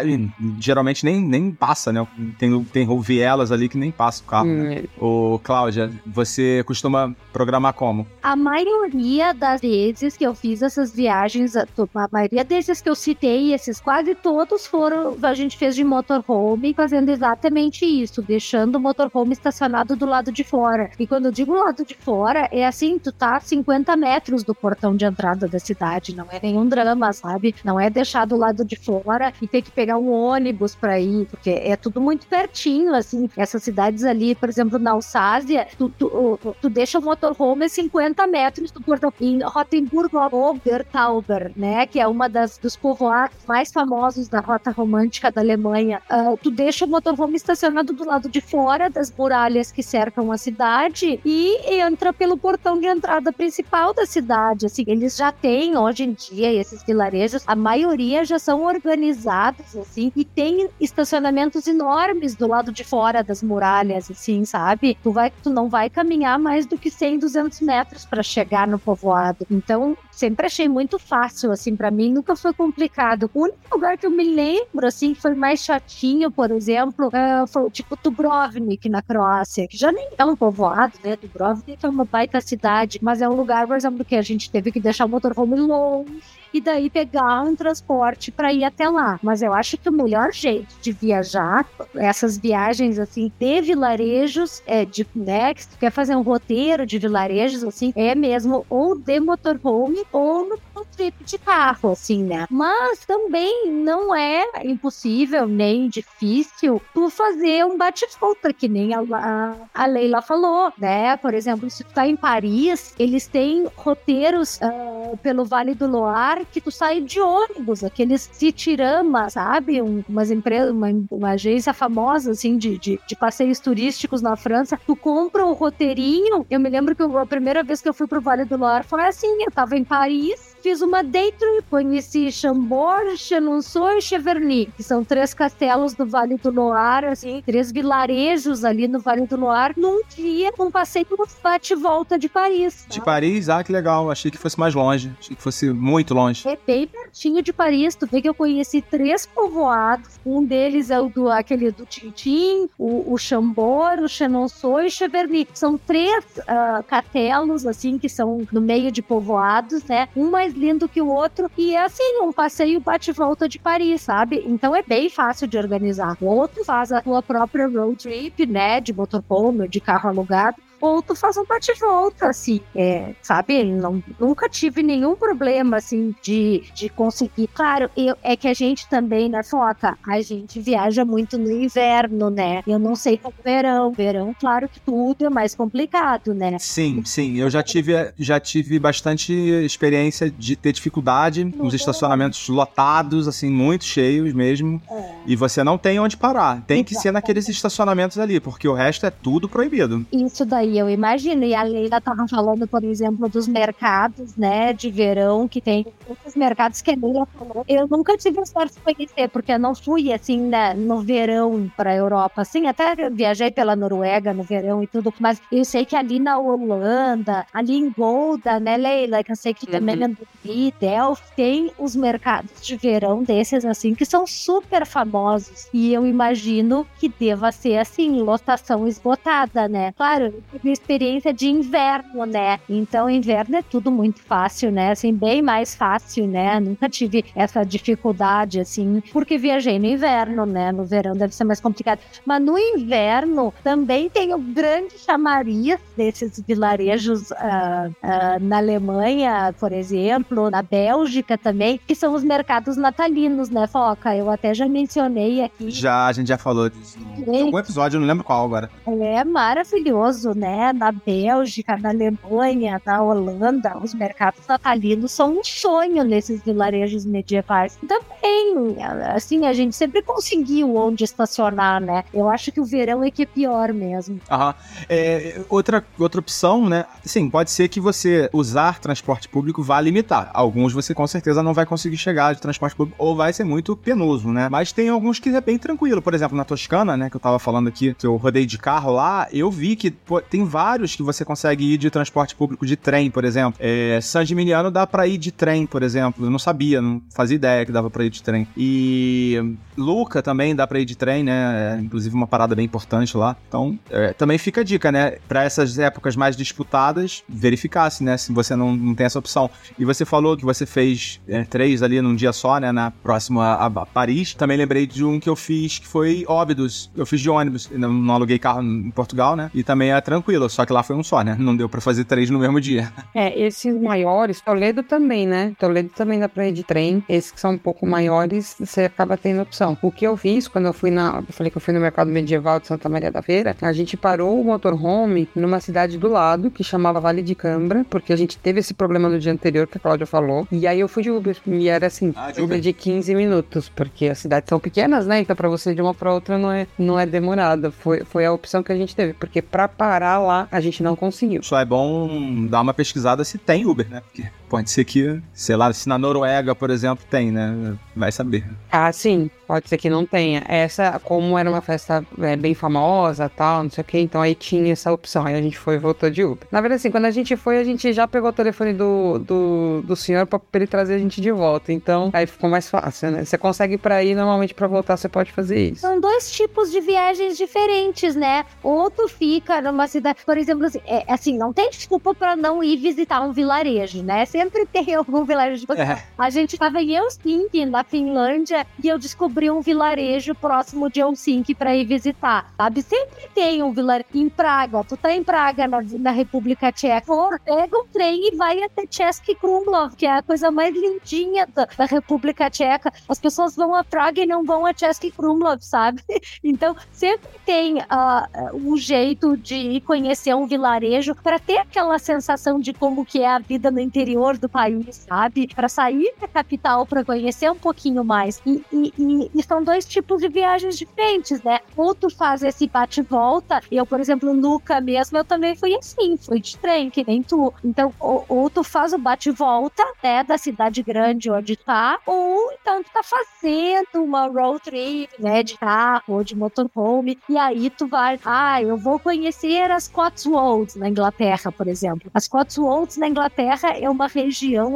geralmente nem, nem passa, né? Tem, tem vielas ali que nem passa o carro. Hum. Né? Ô, Cláudia, você você costuma programar como? A maioria das vezes que eu fiz essas viagens, a, maioria desses que eu citei, esses quase todos foram, a gente fez de motorhome, fazendo exatamente isso, deixando o motorhome estacionado do lado de fora. E quando eu digo lado de fora, é assim, tu tá a 50 metros do portão de entrada da cidade, não é nenhum drama, sabe? Não é deixar do lado de fora e ter que pegar um ônibus para ir, porque é tudo muito pertinho, assim. Essas cidades ali, por exemplo, na Alsácia, tu, tu, o, tu deixa o motorhome a 50 metros do portão. Em Rotenburgo Obertauber, né? Que é uma das dos povoados mais famosos da rota romântica da Alemanha. Uh, tu deixa o motorhome estacionado do lado de fora das muralhas que cercam a cidade e entra pelo portão de entrada principal da cidade. Assim, eles já têm hoje em dia esses vilarejos, a maioria já são organizados assim e tem estacionamentos enormes do lado de fora das muralhas, assim, sabe? Tu vai, tu não vai caminhar mais do que 100, 200 metros para chegar no povoado. Então, sempre achei muito fácil, assim, para mim nunca foi complicado. O único lugar que eu me lembro, assim, que foi mais chatinho, por exemplo, uh, foi tipo Dubrovnik, na Croácia, que já nem é um povoado, né? Dubrovnik é uma baita cidade, mas é um lugar, por exemplo, que a gente teve que deixar o motorhome longe e daí pegar um transporte para ir até lá. Mas eu acho que o melhor jeito de viajar, essas viagens assim de vilarejos, é de, né, quer fazer um roteiro de vilarejos assim, é mesmo ou de motorhome ou no trip de carro, assim, né? Mas também não é impossível nem difícil tu fazer um bate-volta, que nem a, a, a, Leila falou, né? Por exemplo, se tu tá em Paris, eles têm roteiros uh, pelo Vale do Loire que tu sai de ônibus, aqueles Citirama, sabe? Um, umas empresas, uma, uma, agência famosa, assim, de, de, de, passeios turísticos na França. Tu compra o um roteirinho. Eu me lembro que a primeira vez que eu fui pro Vale do Loire foi assim: eu tava em Paris fiz uma day trip, conheci Chambord, Chenonceau e Cheverny, que são três castelos do Vale do Loire, assim, três vilarejos ali no Vale do Loire, num dia, um passeio bate-volta de Paris. De Paris? Ah, que legal. Achei que fosse mais longe. Achei que fosse muito longe. É bem pertinho de Paris. Tu vê que eu conheci três povoados. Um deles é o do aquele do Tintim, o, o Chambord, o Chenonceau e Cheverny. São três uh, castelos, assim, que são no meio de povoados, né? Um mais mais lindo que o outro. E é assim, um passeio bate-volta de Paris, sabe? Então é bem fácil de organizar. O outro faz a sua própria road trip, né? De motorhome, de carro alugado ou tu faz um bate-volta, assim, é, sabe? Não, nunca tive nenhum problema, assim, de, de conseguir. Claro, eu, é que a gente também, né, Foca, a gente viaja muito no inverno, né? Eu não sei como verão. Verão, claro que tudo é mais complicado, né? Sim, sim. Eu já tive, já tive bastante experiência de ter dificuldade nos estacionamentos lotados, assim, muito cheios mesmo. É. E você não tem onde parar. Tem que ser naqueles estacionamentos ali, porque o resto é tudo proibido. Isso daí eu imagino. E a Leila estava falando, por exemplo, dos mercados, né, de verão, que tem muitos mercados que a Leila falou. Eu nunca tive a sorte de conhecer, porque eu não fui, assim, né, no verão para a Europa. Assim, até viajei pela Noruega no verão e tudo, mas eu sei que ali na Holanda, ali em Golda, né, Leila, que eu sei que uhum. também em Delft, tem os mercados de verão desses, assim, que são super famosos. E eu imagino que deva ser, assim, lotação esgotada, né? Claro, tive experiência de inverno, né? Então, inverno é tudo muito fácil, né? Assim, bem mais fácil, né? Nunca tive essa dificuldade, assim, porque viajei no inverno, né? No verão deve ser mais complicado. Mas no inverno também tem o grande chamariz desses vilarejos uh, uh, na Alemanha, por exemplo, na Bélgica também, que são os mercados natalinos, né, Foca? Eu até já mencionei aqui. Já, a gente já falou disso. Em algum episódio, eu não lembro qual agora. É maravilhoso, né? Né, na Bélgica, na Alemanha, na Holanda, os mercados natalinos são um sonho nesses vilarejos medievais. Também, assim, a gente sempre conseguiu onde estacionar, né? Eu acho que o verão é que é pior mesmo. Aham. É, outra, outra opção, né? Sim, pode ser que você usar transporte público vá limitar. Alguns você com certeza não vai conseguir chegar de transporte público ou vai ser muito penoso, né? Mas tem alguns que é bem tranquilo. Por exemplo, na Toscana, né, que eu tava falando aqui, que eu rodei de carro lá, eu vi que pô, tem tem vários que você consegue ir de transporte público de trem, por exemplo. É, San Gimignano dá pra ir de trem, por exemplo. Eu não sabia, não fazia ideia que dava pra ir de trem. E Luca também dá pra ir de trem, né? É, inclusive uma parada bem importante lá. Então, é, também fica a dica, né? Pra essas épocas mais disputadas, verificar-se, né? Se você não, não tem essa opção. E você falou que você fez é, três ali num dia só, né? Na próxima a, a, Paris. Também lembrei de um que eu fiz que foi Óbidos. Eu fiz de ônibus. Não, não aluguei carro em Portugal, né? E também é tranquilo tranquilo, só que lá foi um só, né? Não deu pra fazer três no mesmo dia. É, esses maiores, Toledo também, né? Toledo também dá pra ir de trem. Esses que são um pouco maiores, você acaba tendo opção. O que eu fiz quando eu fui na. Eu falei que eu fui no mercado medieval de Santa Maria da Feira, a gente parou o motorhome numa cidade do lado, que chamava Vale de Cambra, porque a gente teve esse problema no dia anterior que a Cláudia falou. E aí eu fui de Uber. E era assim, Ah, de Uber. de 15 minutos, porque as cidades são pequenas, né? Então pra você de uma pra outra não é, não é demorada. Foi, foi a opção que a gente teve, porque pra parar lá a gente não conseguiu. Só é bom dar uma pesquisada se tem Uber, né? Porque pode ser que, sei lá, se na Noruega, por exemplo, tem, né? Vai saber. Ah, sim. Pode ser que não tenha. Essa, como era uma festa é, bem famosa, tal, não sei o que, então aí tinha essa opção. Aí a gente foi e voltou de Uber. Na verdade, assim, quando a gente foi, a gente já pegou o telefone do, do, do senhor pra, ele trazer a gente de volta. Então, aí ficou mais fácil, né? Você consegue ir pra ir, normalmente pra voltar você pode fazer isso. São dois tipos de viagens diferentes, né? Ou tu fica numa cidade, por exemplo, assim, é, assim, não tem desculpa pra não ir visitar um vilarejo, né? Sempre tem algum vilarejo. É. A gente tava em Helsinki, na Finlândia, e eu descobri um vilarejo próximo de Helsinki pra ir visitar, sabe? Sempre tem um vilarejo. Em Praga, tu tá em Praga, na, na República Tcheca, pega um trem e vai até Český Krumlov, que é a coisa mais lindinha da, da República Tcheca. As pessoas vão a Praga e não vão a Český Krumlov, sabe? Então, sempre tem ah, um jeito de conhecer um vilarejo para ter aquela sensação de como que é a vida no interior do país, sabe? Para sair da capital para conhecer um pouquinho mais. E, e- e- e são dois tipos de viagens diferentes, né? Ou tu faz esse bate-volta. Eu, por exemplo, Nuca mesmo, eu também fui assim, fui de trem, que nem tu. Então, ou, ou tu faz o bate-volta, né, da cidade grande onde tá, ou então tu tá fazendo uma road trip, né, de carro ou de motorhome, e aí tu vai, ah, eu vou conhecer as Cotswolds na Inglaterra, por exemplo. As Cotswolds na Inglaterra é uma região,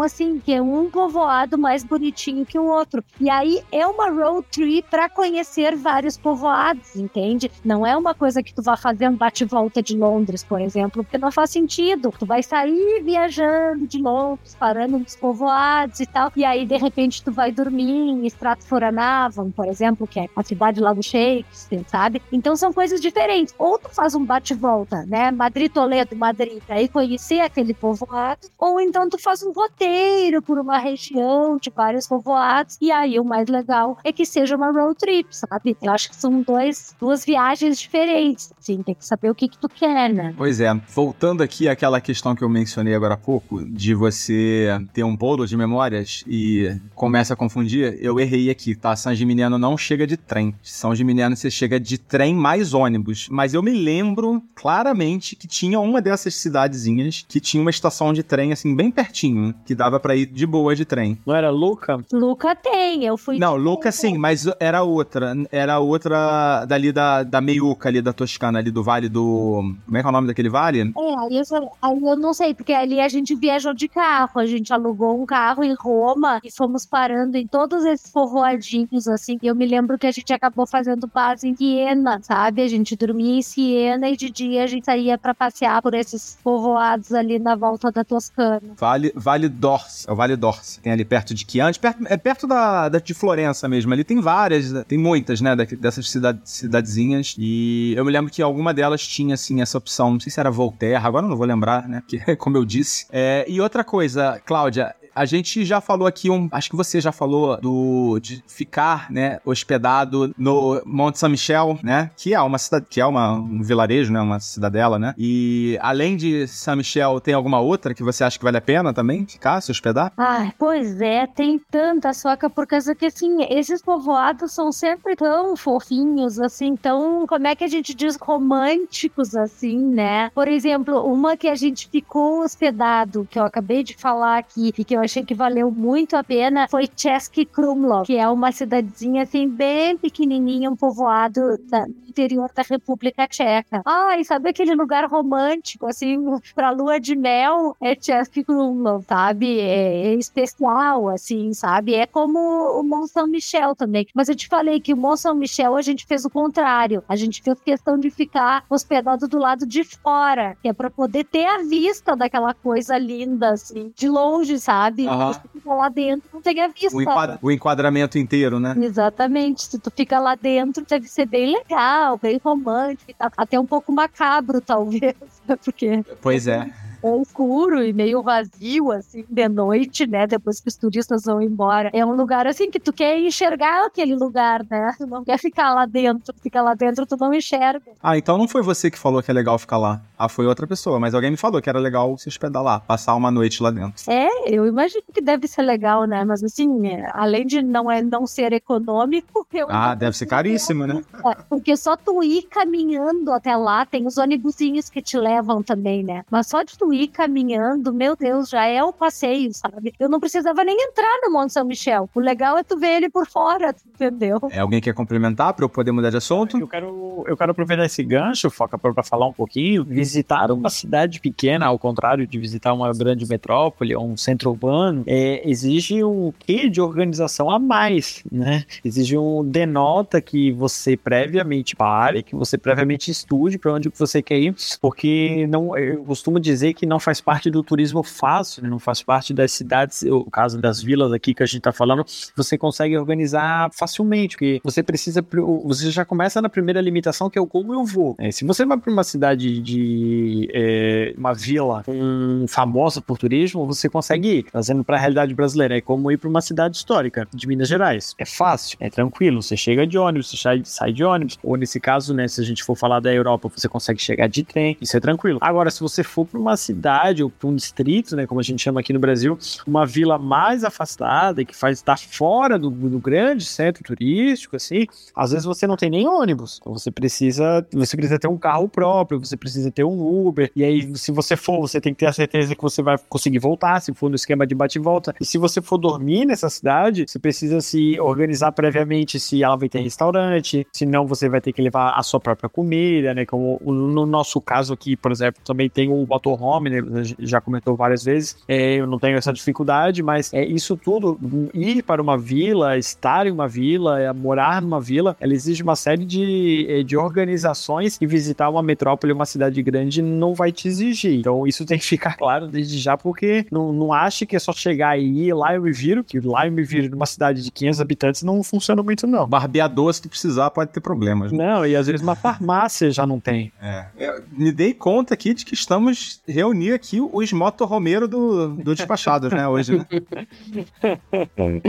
assim, que é um povoado mais bonitinho que o outro. E aí é uma road trip pra conhecer vários povoados, entende? Não é uma coisa que tu fazer um bate-volta de Londres, por exemplo, porque não faz sentido. Tu vai sair viajando de Londres, parando nos povoados e tal, e aí de repente tu vai dormir em Stratforanavan, por exemplo, que é a cidade lá do Shakespeare, sabe? Então são coisas diferentes. Ou tu faz um bate-volta, né? Madrid, Toledo, Madrid, ir conhecer aquele povoado, ou então tu faz um roteiro por uma região de vários povoados, e aí o mais legal é que seja uma road trip, sabe? Eu acho que são dois, duas viagens diferentes, assim, tem que saber o que que tu quer, né? Pois é, voltando aqui àquela questão que eu mencionei agora há pouco, de você ter um bolo de memórias e começa a confundir, eu errei aqui, tá? São Gimignano não chega de trem. São Gimignano você chega de trem mais ônibus. Mas eu me lembro claramente que tinha uma dessas cidadezinhas que tinha uma estação de trem, assim, bem pertinho, que dava pra ir de boa de trem. Não era Luca? Luca tem, eu fui. Não, Luca sim, mas era outra. Era outra dali da, da meiuca ali da Toscana, ali do vale do. Como é que é o nome daquele vale? É, aí eu, só- aí eu não sei, porque ali a gente viajou de carro, a gente alugou um carro em Roma e fomos parando em todos esses povoadinhos, assim. E eu me lembro que a gente acabou fazendo base em Siena, sabe? A gente dormia em Siena e de dia a gente saía pra passear por esses povoados ali na volta da Toscana. Vale, vale d'Orse. É o Vale d'Orse. Tem ali perto de Chianti. Perto, é perto da, da- de Florença mesmo. Ali tem várias, tem muitas, né? dessas cidade, cidadezinhas. E eu me lembro que alguma delas tinha, assim, essa opção. Não sei se era Volterra, agora não vou lembrar, né? Porque, como eu disse. É, e outra coisa, Cláudia. A gente já falou aqui, um, acho que você já falou do de ficar, né, hospedado no Monte Saint Michel, né, que é uma cidade, que é uma, um vilarejo, né, uma cidadela, né. E além de Saint Michel, tem alguma outra que você acha que vale a pena também ficar, se hospedar? Ai, pois é, tem tanta soca, por causa que, assim, esses povoados são sempre tão fofinhos, assim, tão, como é que a gente diz, românticos, assim, né? Por exemplo, uma que a gente ficou hospedado, que eu acabei de falar aqui, e que eu achei que valeu muito a pena, foi Český Krumlov, que é uma cidadezinha, assim, bem pequenininha, um povoado da- interior da República Tcheca. Ai, sabe aquele lugar romântico, assim, pra lua de mel, é Český Krumlov, sabe? É, é especial, assim, sabe? É como o Mont Saint-Michel também. Mas eu te falei que o Mont Saint-Michel a gente fez o contrário. A gente fez questão de ficar hospedado do lado de fora, que é pra poder ter a vista daquela coisa linda, assim, de longe, sabe? Sabe? Se tu fica lá dentro, não tem a vista. O, enquadra- o enquadramento inteiro, né? Exatamente. Se tu fica lá dentro, deve ser bem legal, bem romântico. Até um pouco macabro, talvez. Porque Pois é. É escuro e meio vazio, assim, de noite, né? Depois que os turistas vão embora. É um lugar, assim, que tu quer enxergar aquele lugar, né? Tu não quer ficar lá dentro. Tu fica lá dentro, tu não enxerga. Ah, então não foi você que falou que é legal ficar lá. Ah, foi outra pessoa. Mas alguém me falou que era legal se hospedar lá, passar uma noite lá dentro. É, eu imagino que deve ser legal, né? Mas assim, é, além de não, é, não ser econômico, eu Ah, deve ser caríssimo, né? É, porque só tu ir caminhando até lá, tem os ônibusinhos que te levam também, né? Mas só de tu ir caminhando, meu Deus, já é o passeio, sabe? Eu não precisava nem entrar no Monte São Michel. O legal é tu ver ele por fora, entendeu? É, alguém quer complementar pra eu poder mudar de assunto? Eu quero, eu quero aproveitar esse gancho, Foca, para falar um pouquinho. Visitar uma cidade pequena, ao contrário de visitar uma grande metrópole ou um centro urbano, é, exige um quê de organização a mais, né? Exige um denota que você previamente pare, que você previamente estude para onde você quer ir, porque não, eu costumo dizer que não faz parte do turismo fácil, né? não faz parte das cidades, o caso das vilas aqui que a gente está falando, você consegue organizar facilmente, porque você precisa, você já começa na primeira limitação que é o como eu vou. É, se você vai para uma cidade de é, uma vila hum, famosa por turismo, você consegue ir, trazendo para a realidade brasileira, é como ir para uma cidade histórica de Minas Gerais. É fácil, é tranquilo, você chega de ônibus, você sai, sai de ônibus, ou nesse caso, né, se a gente for falar da Europa, você consegue chegar de trem, isso é tranquilo. Agora, se você for para uma cidade ou para um distrito, né, como a gente chama aqui no Brasil, uma vila mais afastada, que faz estar fora do, do grande centro turístico, assim, às vezes você não tem nem ônibus. Então você precisa, você precisa ter um carro próprio, você precisa ter um Uber. E aí, se você for, você tem que ter a certeza que você vai conseguir voltar, se for no esquema de bate e volta. E se você for dormir nessa cidade, você precisa se organizar previamente se ela vai ter restaurante, se não você vai ter que levar a sua própria comida, né? Como no nosso caso aqui, por exemplo, também tem o motorhome, né? A gente Já comentou várias vezes. É, eu não tenho essa dificuldade, mas é isso tudo, ir para uma vila, estar em uma vila, é, morar numa vila, ela exige uma série de, eh, de organizações e visitar uma metrópole, uma cidade grande, não vai te exigir. Então, isso tem que ficar claro desde já, porque não, não ache que é só chegar e ir lá eu me viro, que lá eu me viro numa cidade de 500 habitantes não funciona muito, não. Barbeador, se tu precisar, pode ter problemas. né? Não, e às vezes uma farmácia já não tem. É. Eu me dei conta aqui de que estamos reunir aqui os motorromeiros do, do Despachados, né, hoje, né?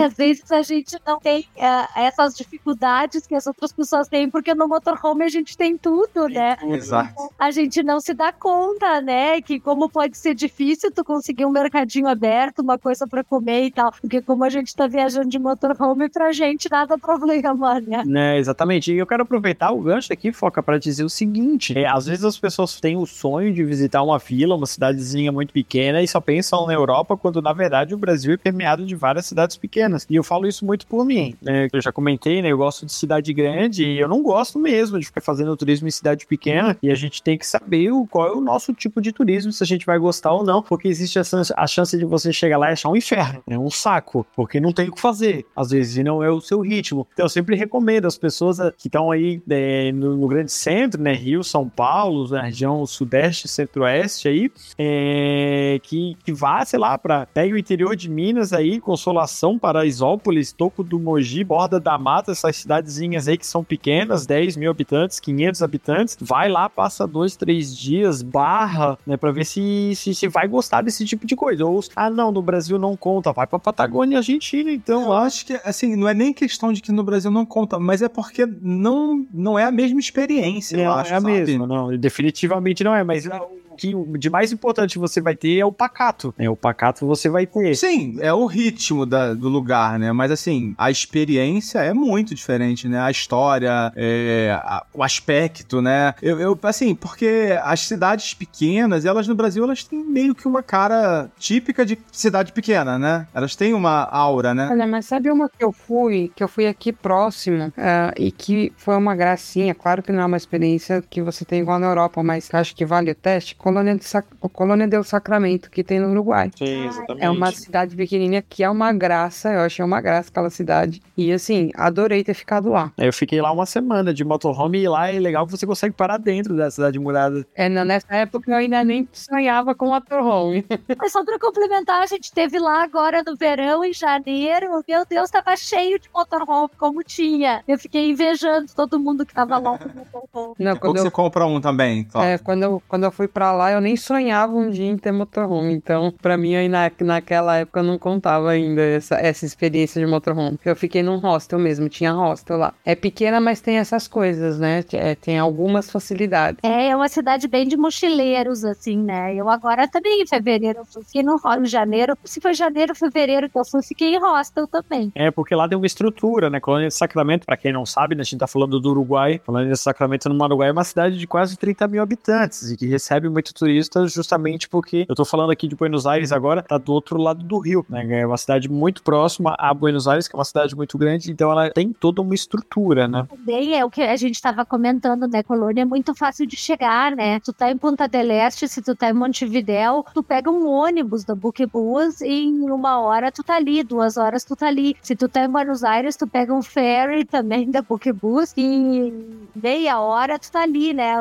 Às vezes a gente não tem é, essas dificuldades que as outras pessoas têm, porque no motorhome a gente tem tudo, né? Exato. A gente não se dá conta, né? Que como pode ser difícil tu conseguir um mercadinho aberto, uma coisa pra comer e tal. Porque como a gente tá viajando de motorhome, pra gente nada problema, né? Né, exatamente. E eu quero aproveitar o gancho aqui, Foca, para dizer o seguinte: é, às vezes as pessoas têm o sonho de visitar uma vila, uma cidadezinha muito pequena e só pensam na Europa, quando na verdade o Brasil é permeado de várias cidades pequenas. E eu falo isso muito por mim. né? Eu já comentei, né? Eu gosto de cidade grande e eu não gosto mesmo de ficar fazendo turismo em cidade pequena. E a gente tem que saber qual é o nosso tipo de turismo, se a gente vai gostar ou não, porque existe a chance, de você chegar lá e achar um inferno, é um saco, porque não tem o que fazer, às vezes, não é o seu ritmo. Então, eu sempre recomendo às pessoas que estão aí eh, no, no grande centro, né, Rio, São Paulo, na região sudeste, centro-oeste aí, eh, que, que vá, sei lá, para pegue o interior de Minas aí, Consolação, Paraisópolis, Toco do Mogi, Borda da Mata, essas cidadezinhas aí que são pequenas, 10 mil habitantes, 500 habitantes, vai lá, passa dois, três dias, barra, né, pra ver se, se, se vai gostar desse tipo de coisa. Ou, ah, não, no Brasil não conta, vai pra Patagônia, Argentina, então Eu acho que, assim, não é nem questão de que no Brasil não conta, mas é porque não, não é a mesma experiência, eu Não, acho, é a sabe? mesma, não, definitivamente não é, mas ah, que de mais importante você vai ter é o pacato, né, o pacato você vai ter. Sim, é o ritmo da- do lugar, né? Mas assim, a experiência é muito diferente, né? A história, é, a- o aspecto, né? Eu, eu, assim, porque as cidades pequenas, elas no Brasil, elas têm meio que uma cara típica de cidade pequena, né? Elas têm uma aura, né? Olha, mas sabe uma que eu fui, que eu fui aqui próximo, ah, e que foi uma gracinha, claro que não é uma experiência que você tem igual na Europa, mas que eu acho que vale o teste, Colônia, de Sac... Colônia del Sacramento, que tem no Uruguai. Sim, exatamente. É uma cidade pequenininha que é uma graça, eu achei uma graça aquela cidade. E assim, adorei ter ficado lá. Eu fiquei lá uma semana de motorhome e lá é legal que você consegue parar dentro da cidade murada. É, nessa época eu ainda nem sonhava com motorhome. Mas só pra complementar, a gente teve lá agora no verão, em janeiro. Meu Deus, tava cheio de motorhome, como tinha. Eu fiquei invejando todo mundo que tava lá com motorhome. Não, Ou quando que eu, você compra um também. Cláudio. é, quando, eu, quando eu fui pra lá, eu nem sonhava um dia em ter motorhome. Então, pra mim, aí na, naquela época, eu não contava ainda essa, essa experiência de motorhome. Eu fiquei num hostel mesmo, tinha hostel lá. É pequena, mas tem essas coisas, né? É, tem algumas facilidades. É, é uma cidade bem de mochileiros, assim, né? Eu agora também, em fevereiro, eu fui, fiquei no ho- em janeiro. Se foi janeiro, fevereiro que eu fui, fiquei em hostel também. É, porque lá tem uma estrutura, né? Colônia de Sacramento, pra quem não sabe, né, a gente tá falando do Uruguai. Colônia de Sacramento no Uruguai é uma cidade de quase 30 mil habitantes e que recebe muito turista justamente porque eu tô falando aqui de Buenos Aires agora, tá do outro lado do rio, né? É uma cidade muito próxima a Buenos Aires, que é uma cidade muito grande, então ela tem toda uma estrutura, né? Também é o que a gente estava comentando, né? Colônia é muito fácil de chegar, né? Tu tá em Punta del Este, se tu tá em Montevidéu, tu pega um ônibus da Booking.bus e em uma hora tu tá ali, duas horas tu tá ali. Se tu tá em Buenos Aires, tu pega um ferry também da Booking.bus e em meia hora tu tá ali, né?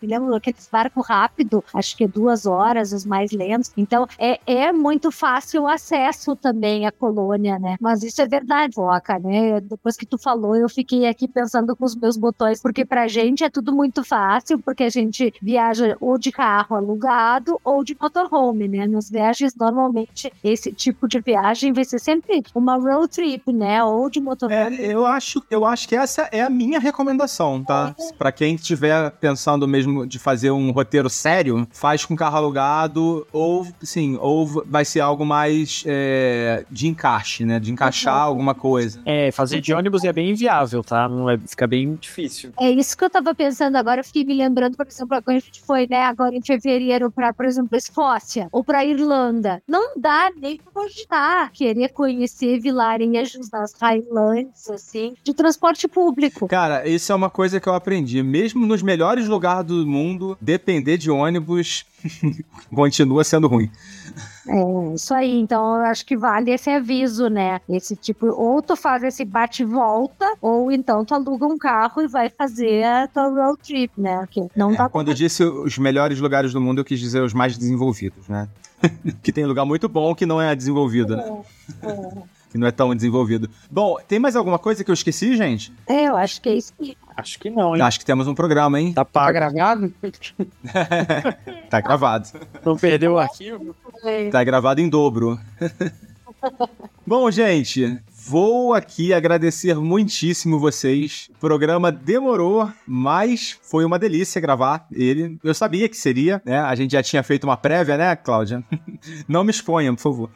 Me lembro aqueles barcos rápido, acho que é duas horas, os mais lentos. Então é, é muito fácil o acesso também à colônia, né? Mas isso é verdade, Foca, né? Depois que tu falou, eu fiquei aqui pensando com os meus botões, porque pra gente é tudo muito fácil, porque a gente viaja ou de carro alugado ou de motorhome, né? Nas viagens, normalmente, esse tipo de viagem vai ser sempre uma road trip, né? Ou de motorhome. É, eu acho, eu acho que essa é a minha recomendação, tá? Pra quem estiver pensando mesmo de fazer um roteiro sério, faz com carro alugado ou, sim, ou vai ser algo mais é, de encaixe, né? De encaixar alguma coisa. É, fazer de ônibus é bem inviável, tá? Não é, fica bem difícil. É isso que eu tava pensando agora. Eu fiquei me lembrando, por exemplo, quando a gente foi, né, agora em fevereiro pra, por exemplo, Escócia ou pra Irlanda. Não dá nem pra cogitar querer conhecer vilarejos das Highlands, assim, de transporte público. Cara, isso é uma coisa que eu aprendi. Mesmo nos melhores lugares do mundo, depender de ônibus continua sendo ruim. É, isso aí. Então, eu acho que vale esse aviso, né? Esse tipo, ou tu faz esse bate-volta, ou então tu aluga um carro e vai fazer a tua road trip, né? Porque não dá É, quando eu disse os melhores lugares do mundo, eu quis dizer os mais desenvolvidos, né? que tem lugar muito bom que não é desenvolvido, né? Que não é tão desenvolvido. Bom, tem mais alguma coisa que eu esqueci, gente? É, eu acho que é isso. aí. Acho que não, hein? Acho que temos um programa, hein? Tá Tá gravado? Tá gravado. Não perdeu o arquivo? Tá gravado em dobro. Bom, gente, vou aqui agradecer muitíssimo vocês. O programa demorou, mas foi uma delícia gravar ele. Eu sabia que seria, né? A gente já tinha feito uma prévia, né, Cláudia? Não me exponham, por favor.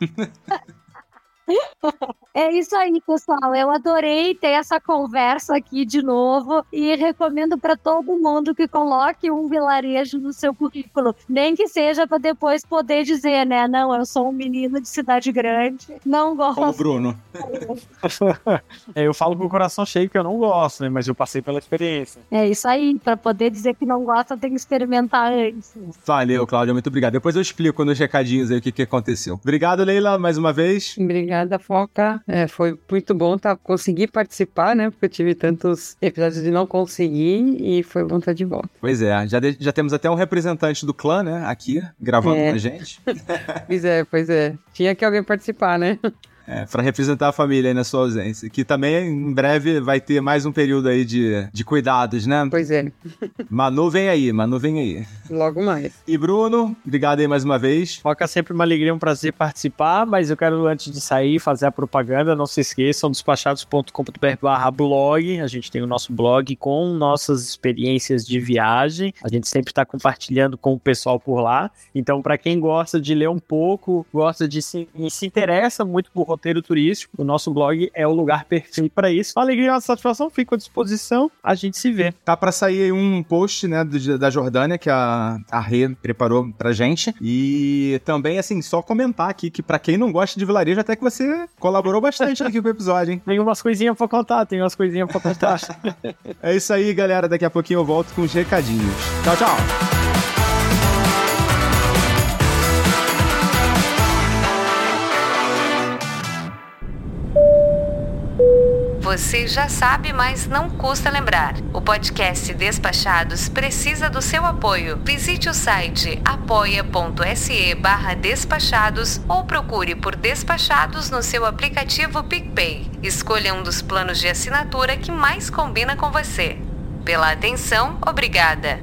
É isso aí, pessoal. Eu adorei ter essa conversa aqui de novo e recomendo para todo mundo que coloque um vilarejo no seu currículo, nem que seja para depois poder dizer, né? Não, eu sou um menino de cidade grande, não Como o gosto. Bruno. É, eu falo com o coração cheio que eu não gosto, né? Mas eu passei pela experiência. É isso aí. Para poder dizer que não gosta, tem que experimentar antes. Valeu, Cláudia, muito obrigado. Depois eu explico nos recadinhos aí o que, que aconteceu. Obrigado, Leila, mais uma vez. Obrigada, Foca. É, foi muito bom tá, conseguir participar, né? Porque eu tive tantos episódios de não conseguir e foi bom estar de volta. Pois é, já, de- já temos até um representante do clã, né, aqui, gravando É. com a gente. Pois é, pois é. Tinha que alguém participar, né? É, pra representar a família aí na sua ausência. Que também em breve vai ter mais um período aí de, de cuidados, né? Pois é, Manu vem aí, Manu vem aí. logo mais. E Bruno, obrigado aí mais uma vez. Foca sempre uma alegria, um prazer participar, mas eu quero, antes de sair, fazer a propaganda. Não se esqueçam, despachados.com.br barra blog. A gente tem o nosso blog com nossas experiências de viagem. A gente sempre está compartilhando com o pessoal por lá. Então, para quem gosta de ler um pouco, gosta de se, e se interessa muito por roteiro turístico, o nosso blog é o lugar perfeito para isso. Uma alegria e uma satisfação, fico à disposição. A gente se vê. Tá pra sair um post, né, da Jordânia que a, a Rê preparou pra gente. E também, assim, só comentar aqui que pra quem não gosta de vilarejo, até que você colaborou bastante aqui com o episódio, hein? Tem umas coisinhas pra contar, tem umas coisinhas pra contar. É isso aí, galera. Daqui a pouquinho eu volto com os recadinhos. Tchau, tchau. Você já sabe, mas não custa lembrar. O podcast Despachados precisa do seu apoio. Visite o site apoia.se despachados ou procure por Despachados no seu aplicativo PicPay. Escolha um dos planos de assinatura que mais combina com você. Pela atenção, obrigada.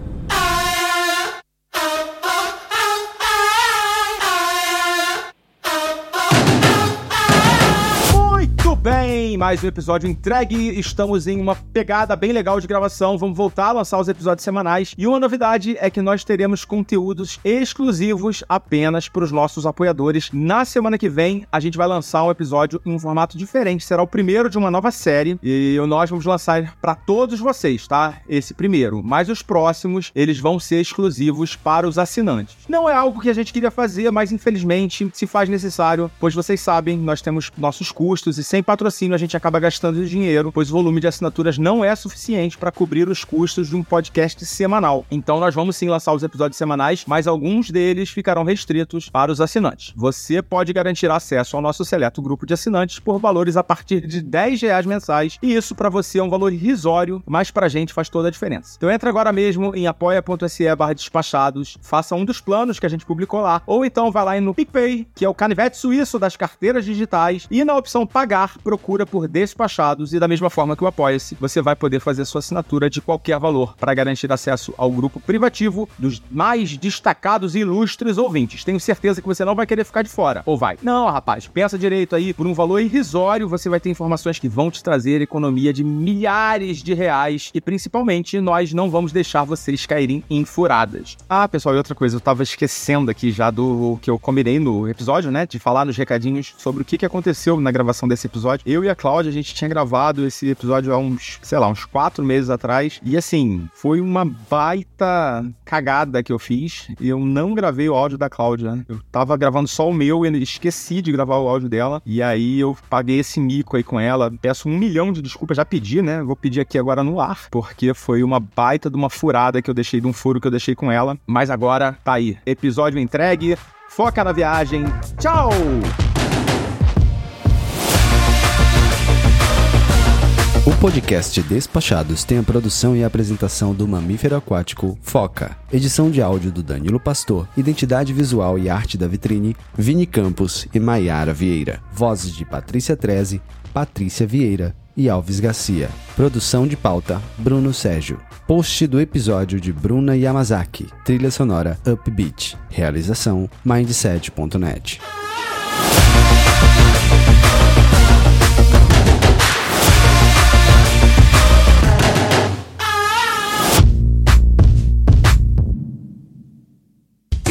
Bem, mais um episódio entregue. Estamos em uma pegada bem legal de gravação. Vamos voltar a lançar os episódios semanais. E uma novidade é que nós teremos conteúdos exclusivos apenas para os nossos apoiadores. Na semana que vem, a gente vai lançar um episódio em um formato diferente. Será o primeiro de uma nova série. E nós vamos lançar para todos vocês, tá? Esse primeiro. Mas os próximos, eles vão ser exclusivos para os assinantes. Não é algo que a gente queria fazer, mas infelizmente se faz necessário, pois vocês sabem, nós temos nossos custos e sem patrocínio a gente acaba gastando dinheiro, pois o volume de assinaturas não é suficiente para cobrir os custos de um podcast semanal. Então nós vamos sim lançar os episódios semanais, mas alguns deles ficarão restritos para os assinantes. Você pode garantir acesso ao nosso seleto grupo de assinantes por valores a partir de 10 reais mensais, e isso para você é um valor irrisório, mas para a gente faz toda a diferença. Então entra agora mesmo em apoia.se barra despachados, faça um dos planos que a gente publicou lá, ou então vai lá no PicPay, que é o canivete suíço das carteiras digitais, e na opção pagar, procura por despachados e da mesma forma que o Apoia-se, você vai poder fazer sua assinatura de qualquer valor para garantir acesso ao grupo privativo dos mais destacados e ilustres ouvintes. Tenho certeza que você não vai querer ficar de fora. Ou vai? Não, rapaz, pensa direito aí. Por um valor irrisório, você vai ter informações que vão te trazer economia de milhares de reais e principalmente nós não vamos deixar vocês caírem em furadas. Ah, pessoal, e outra coisa, eu tava esquecendo aqui já do que eu combinei no episódio, né? De falar nos recadinhos sobre o que, aconteceu na gravação desse episódio. Eu e a Cláudia, a gente tinha gravado esse episódio há uns, sei lá, uns quatro meses atrás. E assim, foi uma baita cagada que eu fiz. Eu não gravei o áudio da Cláudia. Eu tava gravando só o meu e esqueci de gravar o áudio dela. E aí eu paguei esse mico aí com ela. Peço um milhão de desculpas, já pedi, né? Vou pedir aqui agora no ar, porque foi uma baita de uma furada que eu deixei, de um furo que eu deixei com ela. Mas agora tá aí. Episódio entregue. Foca na viagem. Tchau! O podcast Despachados tem a produção e a apresentação do mamífero aquático Foca. Edição de áudio do Danilo Pastor, identidade visual e arte da vitrine, Vini Campos e Maiara Vieira. Vozes de Patrícia Treze, Patrícia Vieira e Alves Garcia. Produção de pauta, Bruno Sérgio. Post do episódio de Bruna Yamazaki. Trilha sonora Upbeat. Realização Mindset.net.